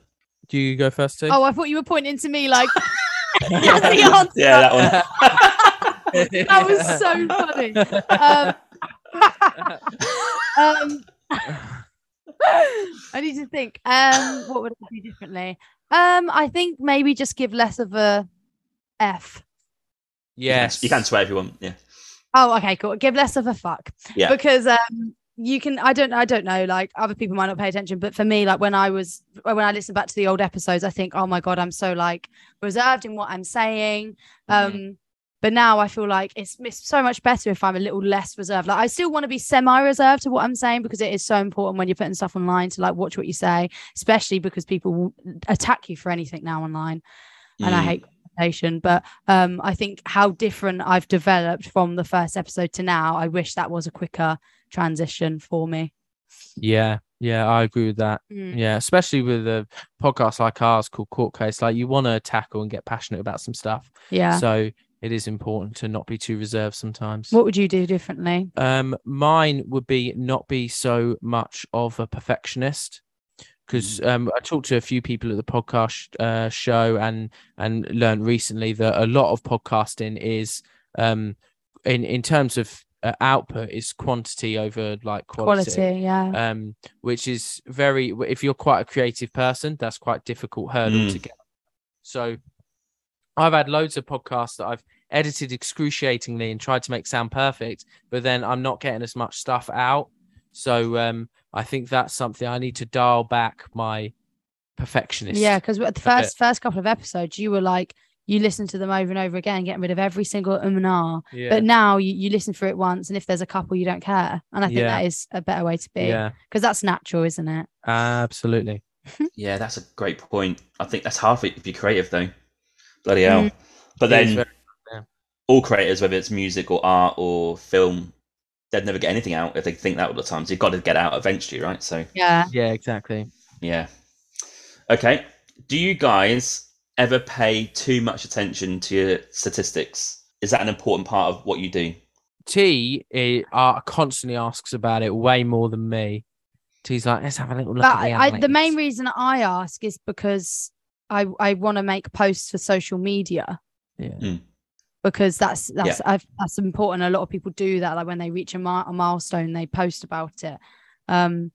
Do you go first, too? Oh, I thought you were pointing to me like that's the answer. Yeah, that one. *laughs* that was so funny. Um, um, I need to think. Um, what would I do differently? Um, I think maybe just give less of a F. yes. You can swear if you want. Yeah. Oh, okay, cool. Give less of a fuck. Yeah. Because um you can I don't I don't know, like other people might not pay attention, but for me, like when I was when I listen back to the old episodes, I think, oh my god, I'm so like reserved in what I'm saying. Um but now I feel like it's, it's so much better if I'm a little less reserved. Like I still want to be semi-reserved to what I'm saying because it is so important when you're putting stuff online to like watch what you say, especially because people will attack you for anything now online and I Mm. hate. But um, I think how different I've developed from the first episode to now. I wish that was a quicker transition for me. Yeah. Yeah. I agree with that. Mm. Yeah. Especially with a podcast like ours called Court Case. Like, you want to tackle and get passionate about some stuff. Yeah. So it is important to not be too reserved sometimes. what would you do differently? Um, mine would be not be so much of a perfectionist because um, I talked to a few people at the podcast uh, show and and learned recently that a lot of podcasting is um, in in terms of uh, output is quantity over like quality. Quality, yeah. Um, which is very if you're quite a creative person, that's quite difficult hurdle Mm. to get. So I've had loads of podcasts that I've edited excruciatingly and tried to make sound perfect, but then I'm not getting as much stuff out. So um, I think that's something I need to dial back my perfectionist. Yeah, because the a bit. first first couple of episodes, you were like you listen to them over and over again, getting rid of every single um and ah. yeah, But now you, you listen for it once, and if there's a couple, you don't care. And I think Yeah. that is a better way to be yeah, because that's natural, isn't it? absolutely. *laughs* Yeah, that's a great point. I think that's half it if you're creative, though. Bloody hell. But then very- all creators, whether it's music or art or film, they'd never get anything out if they think that all the time. So you've got to get out eventually, right? So Yeah. yeah, exactly. yeah. Okay. Do you guys ever pay too much attention to your statistics? Is that an important part of what you do? Tee eh, uh, constantly asks about it way more than me. Tee's like, let's have a little look But at the, I, the main reason I ask is because I I want to make posts for social media Yeah. Because that's that's I've, that's important. A lot of people do that. Like when they reach a, mi- a milestone, they post about it. Um,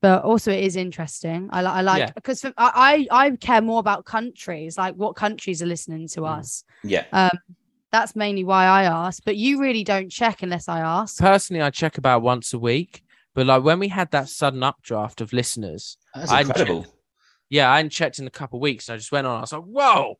but also it is interesting. I, li- I like Yeah. because for, I, I I care more about countries, like what countries are listening to Mm. us. Yeah. Um, that's mainly why I ask. But you really don't check unless I ask. Personally, I check about once a week. But like when we had that sudden updraft of listeners, That's I incredible. yeah, I hadn't checked in a couple of weeks. I just went on. I was like, whoa,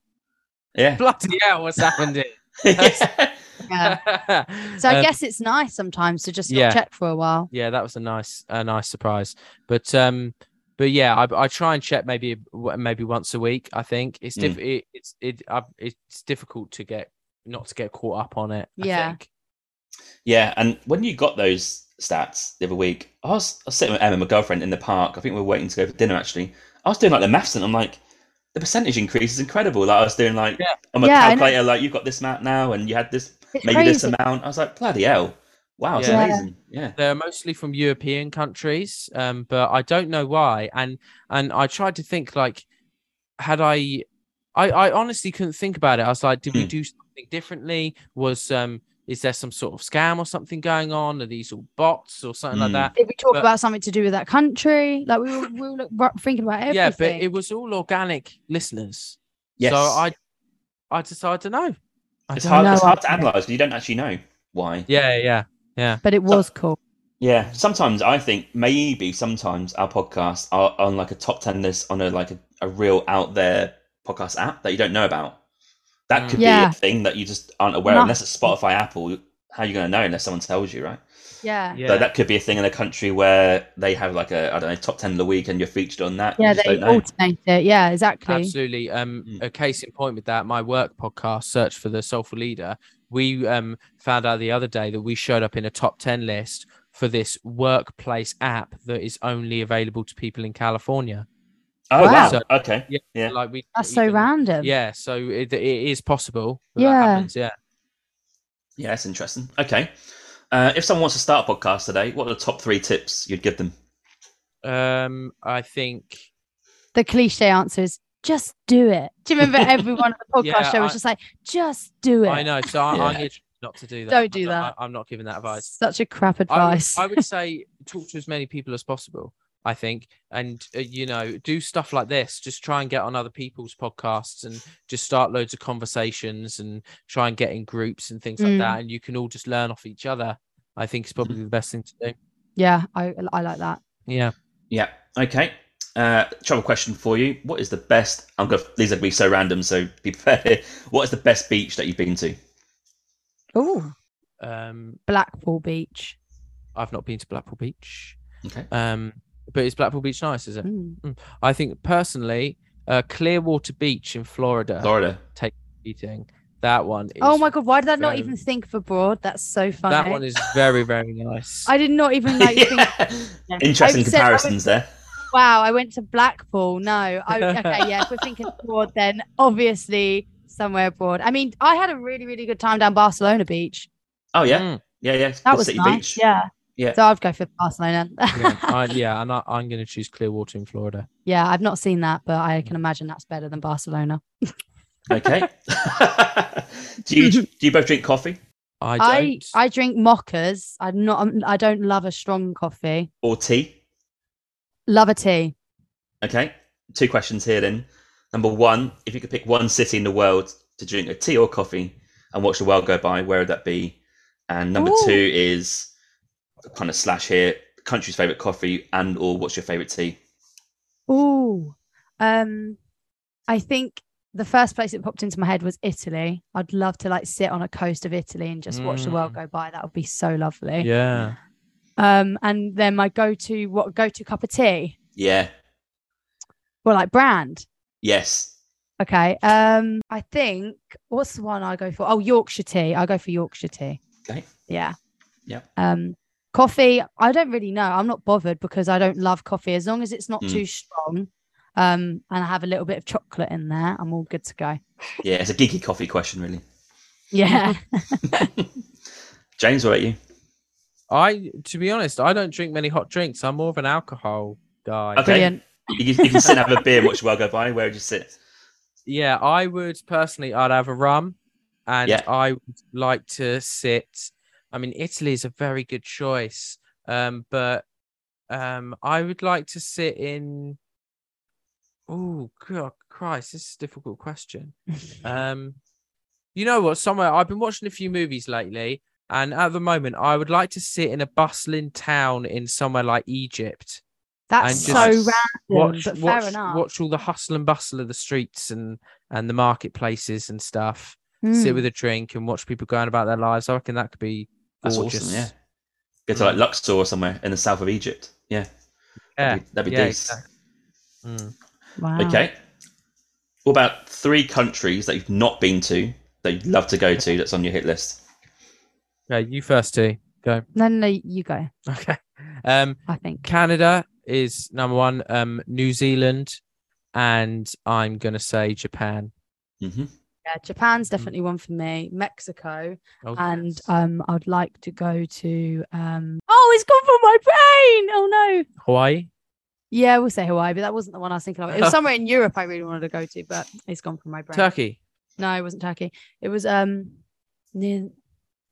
Yeah. *laughs* bloody hell, what's happened here? Yeah. *laughs* Yeah. So I Um, guess it's nice sometimes to just not yeah. check for a while. yeah, that was a nice, a nice surprise. But um, but yeah, I, I try and check maybe maybe once a week. I think it's diff- it, it's it I, it's difficult to get not to get caught up on it. I Yeah. think. Yeah, and when you got those stats the other week, I was, I was sitting with Emma, my girlfriend, in the park. I think we were waiting to go for dinner. Actually, I was doing like the maths, and I'm like, the percentage increase is incredible. Like I was doing like Yeah. on my Yeah, calculator, like you've got this amount now, and you had this It's maybe this amount. I was like, bloody hell, wow, it's Yeah. amazing. Yeah, They're mostly from European countries, um, but I don't know why. And and I tried to think like, had I, I, I honestly couldn't think about it. I was like, did we Hmm. do something differently? Was um, is there some sort of scam or something going on? Are these all bots or something like Hmm. that? Did we talk But- about something to do with that country? Like we were, we were look- thinking about everything. Yeah, but it was all organic listeners. yes. So I, I just I don't know. I it's hard. know It's hard to analyze because you don't actually know why. Yeah, yeah, yeah. but it was cool. Yeah, sometimes I think maybe sometimes our podcasts are on like a top ten list on a like a, a real out there podcast app that you don't know about. That could Yeah. be a thing that you just aren't aware of, unless it's Spotify, Apple. how are you going to know unless someone tells you, right? Yeah. Yeah. So that could be a thing in a country where they have like a I don't know top ten of the week, and you're featured on that. You Yeah, just they don't know. alternate it. Yeah, exactly. Absolutely. Um, Mm. a case in point with that, my work podcast, Search for the Soulful Leader, we um found out the other day that we showed up in a top ten list for this workplace app that is only available to people in California. Oh Wow. wow. So- okay. Yeah, Yeah. like we. That's you so random. Yeah, so it, it is possible. that Yeah. that happens, yeah. Yeah, that's interesting. Okay. Uh, if someone wants to start a podcast today, what are the top three tips you'd give them? Um, I think The cliche answer is just do it. Do you remember *laughs* everyone on the podcast Yeah, show was I- just like, just do it. I know. So I, Yeah. I'm here not to do that. Don't do I'm not- that. I, am not giving that advice. Such a crap I would, advice. I would *laughs* say talk to as many people as possible. I think, and uh, you know, do stuff like this. Just try and get on other people's podcasts and just start loads of conversations and try and get in groups and things like Mm. that. And you can all just learn off each other. I think is probably the best thing to do. yeah, I I like that. Yeah. Yeah. Okay. Uh, travel question for you: What is the best? I'm gonna. These are gonna be so random, so be prepared. What is the best beach that you've been to? Oh, Um, Blackpool Beach. I've not been to Blackpool Beach. Okay. Um, but is Blackpool Beach nice? Is it? Mm. I think personally, uh, Clearwater Beach in Florida, Florida. eating that one. Is, Oh my god, why did I not even think of abroad? That's so funny. That one is very very nice. *laughs* I did not even like *laughs* think. *laughs* Interesting I said I comparisons there. Wow, I went to Blackpool. No, I, okay, yeah. If we're thinking abroad, then obviously somewhere abroad. I mean, I had a really, really good time down Barcelona Beach. Oh yeah, Mm. yeah, yeah. That Good was city nice. beach. Yeah. Yeah. So I'd go for Barcelona. yeah, *laughs* I, yeah, and I, I'm going to choose Clearwater in Florida. yeah, I've not seen that, but I mm. can imagine that's better than Barcelona. *laughs* Okay. *laughs* do you do you both drink coffee I I don't. I drink mochas. I'm not. I'm, I don't love a strong coffee. or tea? Love a tea. Okay. Two questions here then. Number one, if you could pick one city in the world to drink a tea or coffee and watch the world go by, where would that be? And number Ooh. two is kind of slash here, country's favorite coffee and or what's your favorite tea? oh Um, I think the first place that popped into my head was Italy. I'd love to like sit on a coast of Italy and just watch the world Mm. go by. That would be so lovely. yeah. Um, and then my go-to what go-to cup of tea? Yeah. Well, like brand. Yes. Okay. Um, I think what's the one I go for? Oh, Yorkshire tea. I go for Yorkshire tea. Okay. Yeah. Yeah. Um, coffee. I don't really know. I'm not bothered because I don't love coffee. As long as it's not Mm. too strong, um, and I have a little bit of chocolate in there, I'm all good to go. Yeah, it's a geeky coffee question, really. Yeah. *laughs* *laughs* James, what about you? I, to be honest, I don't drink many hot drinks. I'm more of an alcohol guy. Okay. Brilliant. You, can- you can sit and have a beer and watch the world go by. Where would you sit? Yeah, I would personally. I'd have a rum, and Yeah. I would like to sit. I mean, Italy is a very good choice, um, but um, I would like to sit in. Oh God, Christ! This is a difficult question. *laughs* Um, you know what? Somewhere I've been watching a few movies lately, and at the moment, I would like to sit in a bustling town in somewhere like Egypt. That's And so random, Watch, but watch, fair enough. watch all the hustle and bustle of the streets and and the marketplaces and stuff. Sit Mm. with a drink and watch people going about their lives. I reckon that could be That's gorgeous. awesome. Yeah. Go to like Luxor or somewhere in the south of Egypt. Yeah. Yeah, That'd be, that'd be yeah, decent. exactly. Mm. Wow. Okay. What about three countries that you've not been to that you'd love to go to that's on your hit list? Okay, you first, Tee. Go. No, no, no, you go. Okay. Um, I think. Canada is number one. Um, New Zealand, and I'm gonna say Japan. hmm Yeah, Japan's definitely one for me. Mexico, Oh, and yes. um, I'd like to go to um. Oh, it's gone from my brain. Oh no. Hawaii. Yeah, we'll say Hawaii, but that wasn't the one I was thinking of. It was *laughs* somewhere in Europe I really wanted to go to, but it's gone from my brain. Turkey. No, it wasn't Turkey. It was um near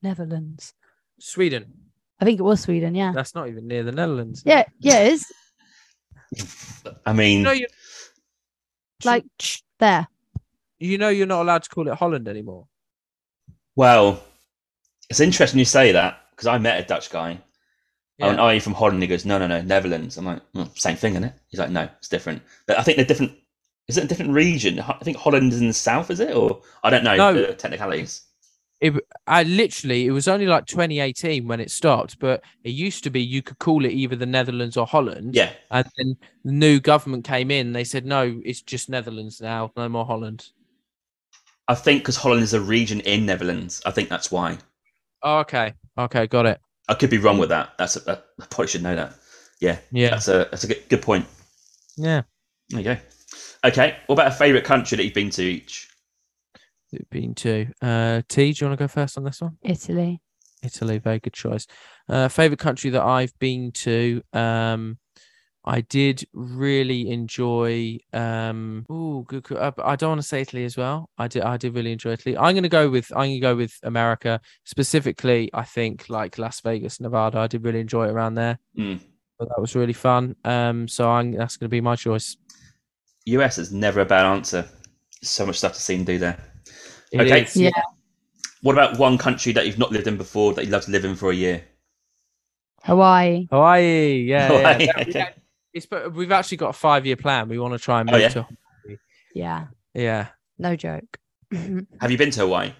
Netherlands. Sweden. I think it was Sweden. Yeah. That's not even near the Netherlands. Yeah, yeah, it is. I mean, You know, Like there. You know, you're not allowed to call it Holland anymore. well, it's interesting you say that because I met a Dutch guy. I went, "Oh, are you from Holland?" He goes, "No, no, no, Netherlands." I'm like, well, "Same thing, isn't it?" He's like, "No, it's different." But I think they're different. Is it a different region? I think Holland is in the south, is it? Or I don't know No. the technicalities. it I literally it was only like 2018 when it stopped, but it used to be you could call it either the Netherlands or Holland. Yeah. And then the new government came in, they said no, it's just Netherlands now, no more Holland. I think because Holland is a region in Netherlands. I think that's why. Oh, okay. Okay, got it. I could be wrong with that. That's a, I probably should know that. Yeah. Yeah. That's a that's a good, good point. Yeah. There you go. Okay. What about a favourite country that you've been to each? Been to. Uh Tee, do you want to go first on this one? Italy. Italy, very good choice. Uh, favorite country that I've been to. Um, I did really enjoy. Um, oh, good. good- uh, I don't want to say Italy as well. I did. I did really enjoy Italy. I'm gonna go with. I'm gonna go with America specifically. I think like Las Vegas, Nevada. I did really enjoy it around there. Mm. But that was really fun. Um, so I'm, that's gonna be my choice. US is never a bad answer. So much stuff to see and do there. It Okay. is, Yeah. What about one country that you've not lived in before that you'd love to live in for a year? Hawaii. Hawaii. Yeah. Hawaii, yeah. *laughs* okay. It's but we've actually got a five year plan. We want to try and Oh, move yeah? to. Yeah. Yeah. No joke. *laughs* Have you been to Hawaii?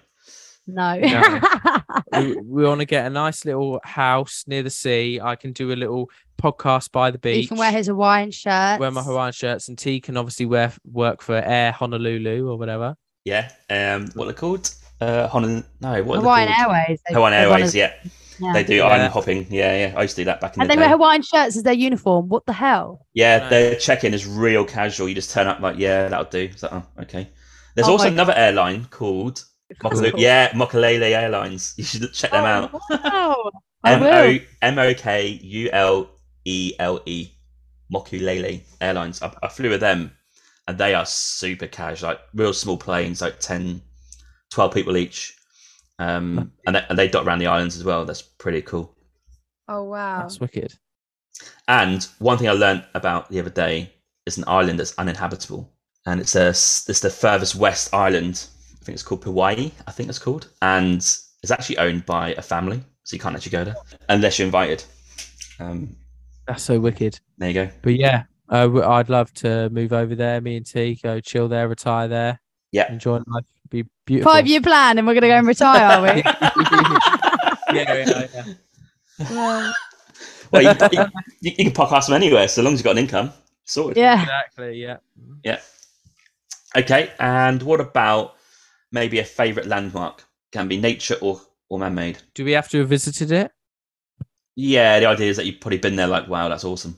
*laughs* we, we want to get a nice little house near the sea. I can do a little podcast by the beach. he can wear his Hawaiian shirt. wear my Hawaiian shirts, and Tee can obviously wear work for Air Honolulu or whatever. Yeah. Um, what are they called? Uh, Honolulu. No, what are Hawaiian they called? Airways. Hawaiian Airways. a- Yeah, yeah. they do Yeah. island hopping. Yeah, yeah. I used to do that back in And the they wear Hawaiian shirts as their uniform. What the hell? Yeah, Right. their check-in is real casual. You just turn up like, yeah, that'll do. Like, oh, okay. There's Oh also my another airline called Mokalu- yeah, Mokulele Airlines. You should check them oh, out. Oh, I M will. O M O K U L E L E Mokulele Airlines. I, I flew with them, and they are super cash, like real small planes, like 10, 12 people each. Um, and they, and they dot around the islands as well. That's pretty cool. Oh wow. That's wicked. And one thing I learned about the other day is an island that's uninhabitable, and it's a it's the furthest west island. I think it's called Kauai. I think it's called, and it's actually owned by a family, so you can't actually go there unless you're invited. Um, That's so wicked. there you go. But yeah, uh, w- I'd love to move over there. Me and Tee go chill there, retire there, Yeah. enjoy life. Be beautiful. Five year plan, and we're gonna go and retire, are we? *laughs* yeah, yeah, yeah. Well, Well, you, you, you, you can podcast them anywhere, so long as you've got an income. Sorted. yeah. Exactly. Yeah. Yeah. Okay, and what about maybe a favourite landmark? Can be nature or, or man-made. Do we have to have visited it? Yeah, the idea is that you've probably been there like, wow, that's awesome.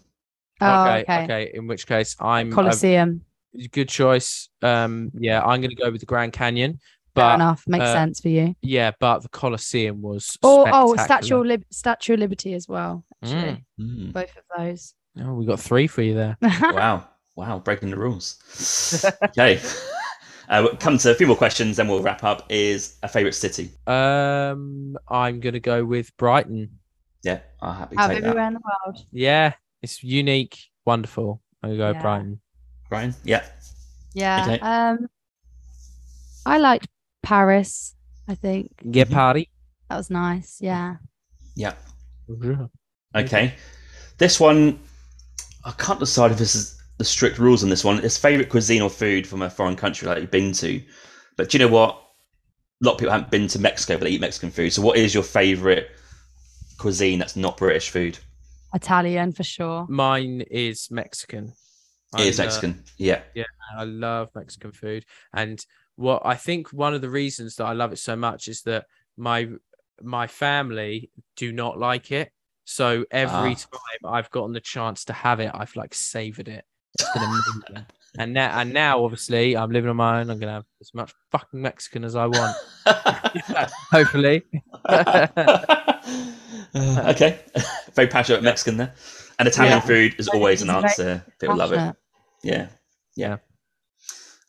Oh, okay, okay. okay. In which case, I'm a Colosseum. good choice. Um, yeah, I'm going to go with the Grand Canyon. Fair But enough. Makes uh, sense for you. yeah, but the Colosseum was. Or oh. Statue of Lib- Statue of Liberty as well. Actually, Mm. Mm. both of those. Oh, we got three for you there. *laughs* wow, wow, breaking the rules. *laughs* okay, uh, we'll come to a few more questions, then we'll wrap up. Is a favourite city? Um, I'm going to go with Brighton. Yeah, I'll happy Out of take that. everywhere in the world. Yeah, it's unique, wonderful. I'm going to go Yeah. Brighton. Brian, yeah, Yeah. Okay. Um, I liked Paris. I think Get Mhm. party. that was nice. Yeah. yeah. Okay, this one I can't decide if this is the strict rules on this one. It's favourite cuisine or food from a foreign country that you've been to. But do you know what? A lot of people haven't been to Mexico, but they eat Mexican food. So, what is your favourite cuisine that's not British food? Italian for sure. Mine is Mexican. It is I, uh, Mexican. Yeah. Yeah. I love Mexican food. And what I think one of the reasons that I love it so much is that my my family do not like it. So every Ah. time I've gotten the chance to have it, I've like savored it. It's been amazing. and now and now obviously I'm living on my own. I'm gonna have as much fucking Mexican as I want. *laughs* Hopefully. Uh, *laughs* okay. Very passionate Mexican there. And Italian Yeah. food is always an answer. People love it. Passionate. Yeah. Yeah.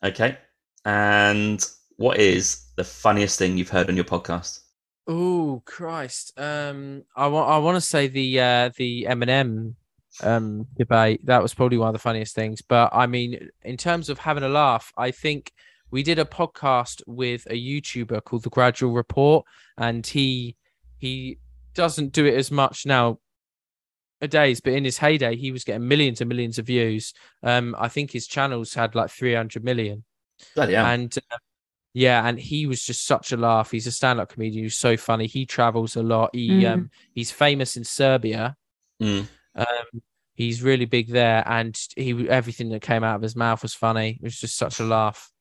Okay. And what is the funniest thing you've heard on your podcast? Oh Christ! Um, I want I want to say the uh the Eminem um debate that was probably one of the funniest things. But I mean, in terms of having a laugh, I think we did a podcast with a YouTuber called The Gradual Report, and he he doesn't do it as much now a days, but in his heyday, he was getting millions and millions of views. Um, I think his channels had like three hundred million Bloody hell. and uh, yeah, and he was just such a laugh. He's a stand-up comedian who's so funny. He travels a lot. He Mm. um he's famous in Serbia. Mm. Um, he's really big there, and he everything that came out of his mouth was funny. It was just such a laugh.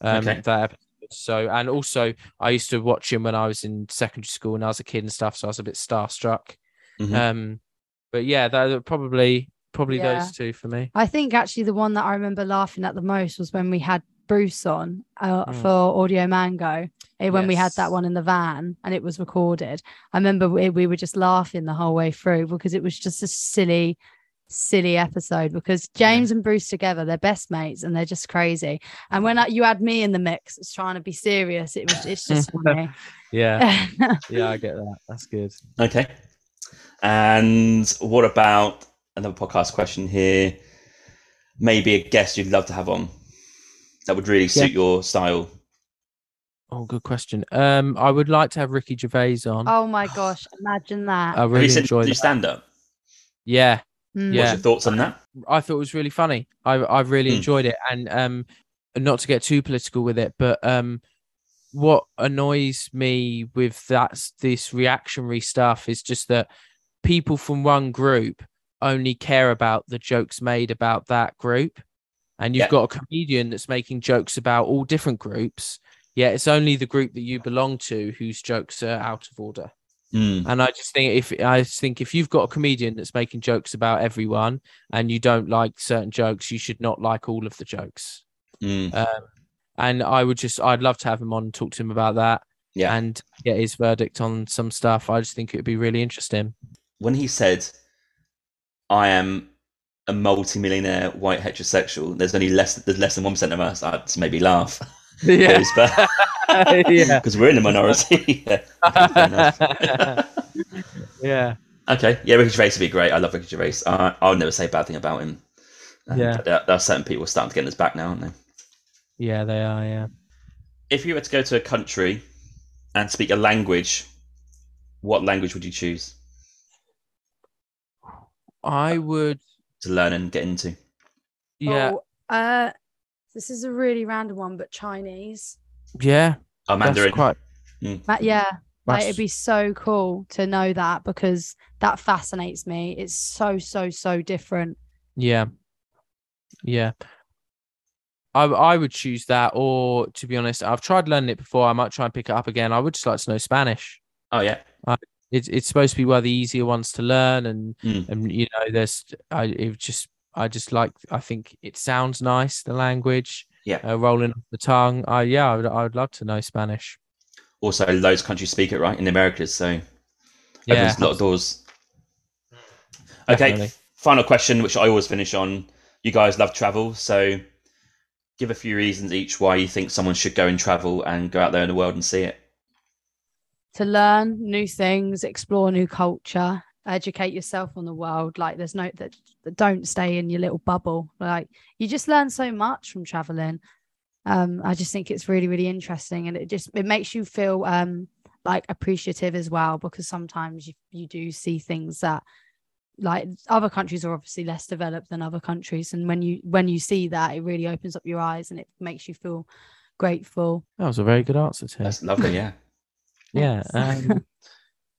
Um, Okay. that episode. So, and also, I used to watch him when I was in secondary school and I was a kid and stuff. So I was a bit starstruck. Mhm. Um, but yeah, that probably probably Yeah. those two for me. I think actually the one that I remember laughing at the most was when we had Bruce on uh, Mm. for Audio Mango. eh, When we had that one in the van and it was recorded, I remember we, we were just laughing the whole way through because it was just a silly, silly episode. Because James and Bruce together, they're best mates and they're just crazy. And when I, you had me in the mix, it's trying to be serious. It was it's just *laughs* funny. Yeah, *laughs* yeah, I get that. That's good. Okay. And what about another podcast question here? Maybe a guest you'd love to have on that would really suit Yeah. your style. Oh, good question. Um, I would like to have Ricky Gervais on. oh my gosh, imagine that. I Have really you enjoyed do that. stand up? Yeah, Mm. Yeah. What's your thoughts on that? I thought it was really funny. I I really Hmm. enjoyed it, and um, not to get too political with it, but um, what annoys me with that this reactionary stuff is just that people from one group only care about the jokes made about that group, and you've Yeah. got a comedian that's making jokes about all different groups. Yet it's only the group that you belong to whose jokes are out of order. Mm. And I just think if I just think if you've got a comedian that's making jokes about everyone and you don't like certain jokes, you should not like all of the jokes. Mm. Um, and I would just I'd love to have him on and talk to him about that Yeah. and get his verdict on some stuff. I just think it would be really interesting. when he said, "I am a multi-millionaire white heterosexual," there's only less. There's less than one percent of us. I just made me laugh. Yeah. *laughs* yeah. *laughs* because we're in the minority. *laughs* yeah. Okay, yeah. Okay, yeah, Ricky Gervais would be great. I love Ricky Gervais. I, I'll never say a bad thing about him. Um, Yeah. there, there are certain people starting to get in his back now, aren't they? Yeah, they are, yeah. If you were to go to a country and speak a language, what language would you choose I would to learn and get into? yeah. Oh, uh, this is a really random one, but Chinese. Yeah. Oh, That's Mandarin. quite But yeah, like it'd be so cool to know that because that fascinates me. It's so so so different. Yeah. Yeah. I I would choose that, or to be honest, I've tried learning it before. I might try and pick it up again. I would just like to know Spanish. Oh yeah, It's it's supposed to be one of the easier ones to learn, and Mm. and you know, there's I it just I just like I think it sounds nice the language, yeah. uh, rolling off the tongue. I yeah, I would I would love to know Spanish. Also, loads of countries speak it right in the Americas, so Yeah, opens a lot of doors. Okay, Definitely. final question, which I always finish on. You guys love travel, so give a few reasons each why you think someone should go and travel and go out there in the world and see it. To learn new things, explore new culture, educate yourself on the world. Like there's no that, that don't stay in your little bubble. Like you just learn so much from traveling. Um, I just think it's really really interesting, and it just it makes you feel um like appreciative as well because sometimes you you do see things that like other countries are obviously less developed than other countries and when you when you see that it really opens up your eyes and it makes you feel grateful that was a very good answer, Tim. That's lovely, yeah. Yeah *laughs* um,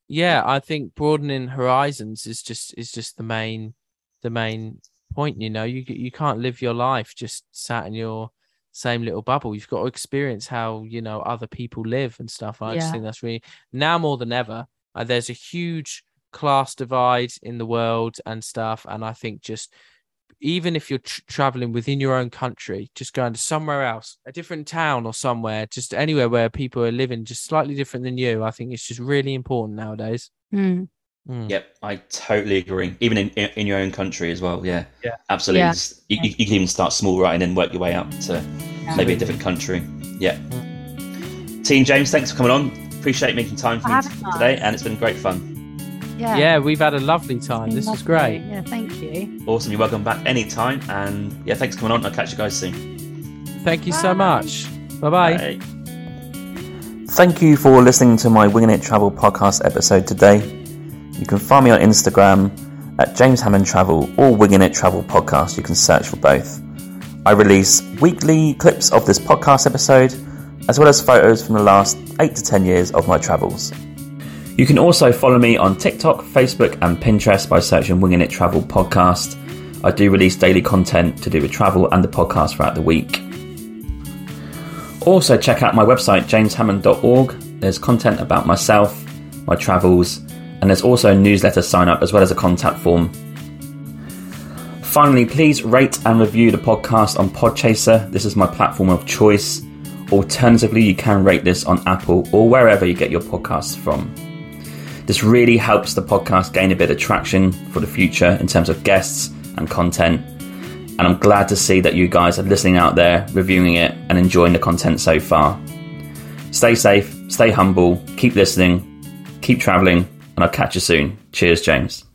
yeah i think broadening horizons is just is just the main the main point you know? You you can't live your life just sat in your same little bubble. You've got to experience how you know other people live and stuff. I just think that's really now more than ever uh, there's a huge class divide in the world and stuff. And i think just even if you're tr- traveling within your own country, just going to somewhere else, a different town or somewhere, just anywhere where people are living just slightly different than you, I think it's just really important nowadays. Mm. Mm. Yep, I totally agree. Even in, in, in your own country as well, yeah. Yeah. Absolutely. Yeah. You, you, you can even start small, right, and then work your way up to maybe a different country. Yeah. Team James, thanks for coming on. Appreciate making time for For me having t- us. today, and it's been great fun. Yeah Yeah, we've had a lovely time. Been This was great. yeah thank you Awesome. You're welcome back anytime. And yeah, thanks for coming on. I'll catch you guys soon. Thank you so Bye. much. Bye bye. Bye. Thank you for listening to my Winging It Travel podcast episode today. You can find me on Instagram at James Hammond Travel or Winging It Travel Podcast. You can search for both. I release weekly clips of this podcast episode, as well as photos from the last 8 to 10 years of my travels. You can also follow me on TikTok, Facebook, and Pinterest by searching Winging It Travel Podcast. I do release daily content to do with travel and the podcast throughout the week. Also, check out my website, jameshammond.org. There's content about myself, my travels, and there's also a newsletter sign up as well as a contact form. Finally, please rate and review the podcast on Podchaser. This is my platform of choice. Alternatively, you can rate this on Apple or wherever you get your podcasts from. This really helps the podcast gain a bit of traction for the future in terms of guests and content. And I'm glad to see that you guys are listening out there, reviewing it, and enjoying the content so far. Stay safe, stay humble, keep listening, keep traveling, and I'll catch you soon. Cheers, James.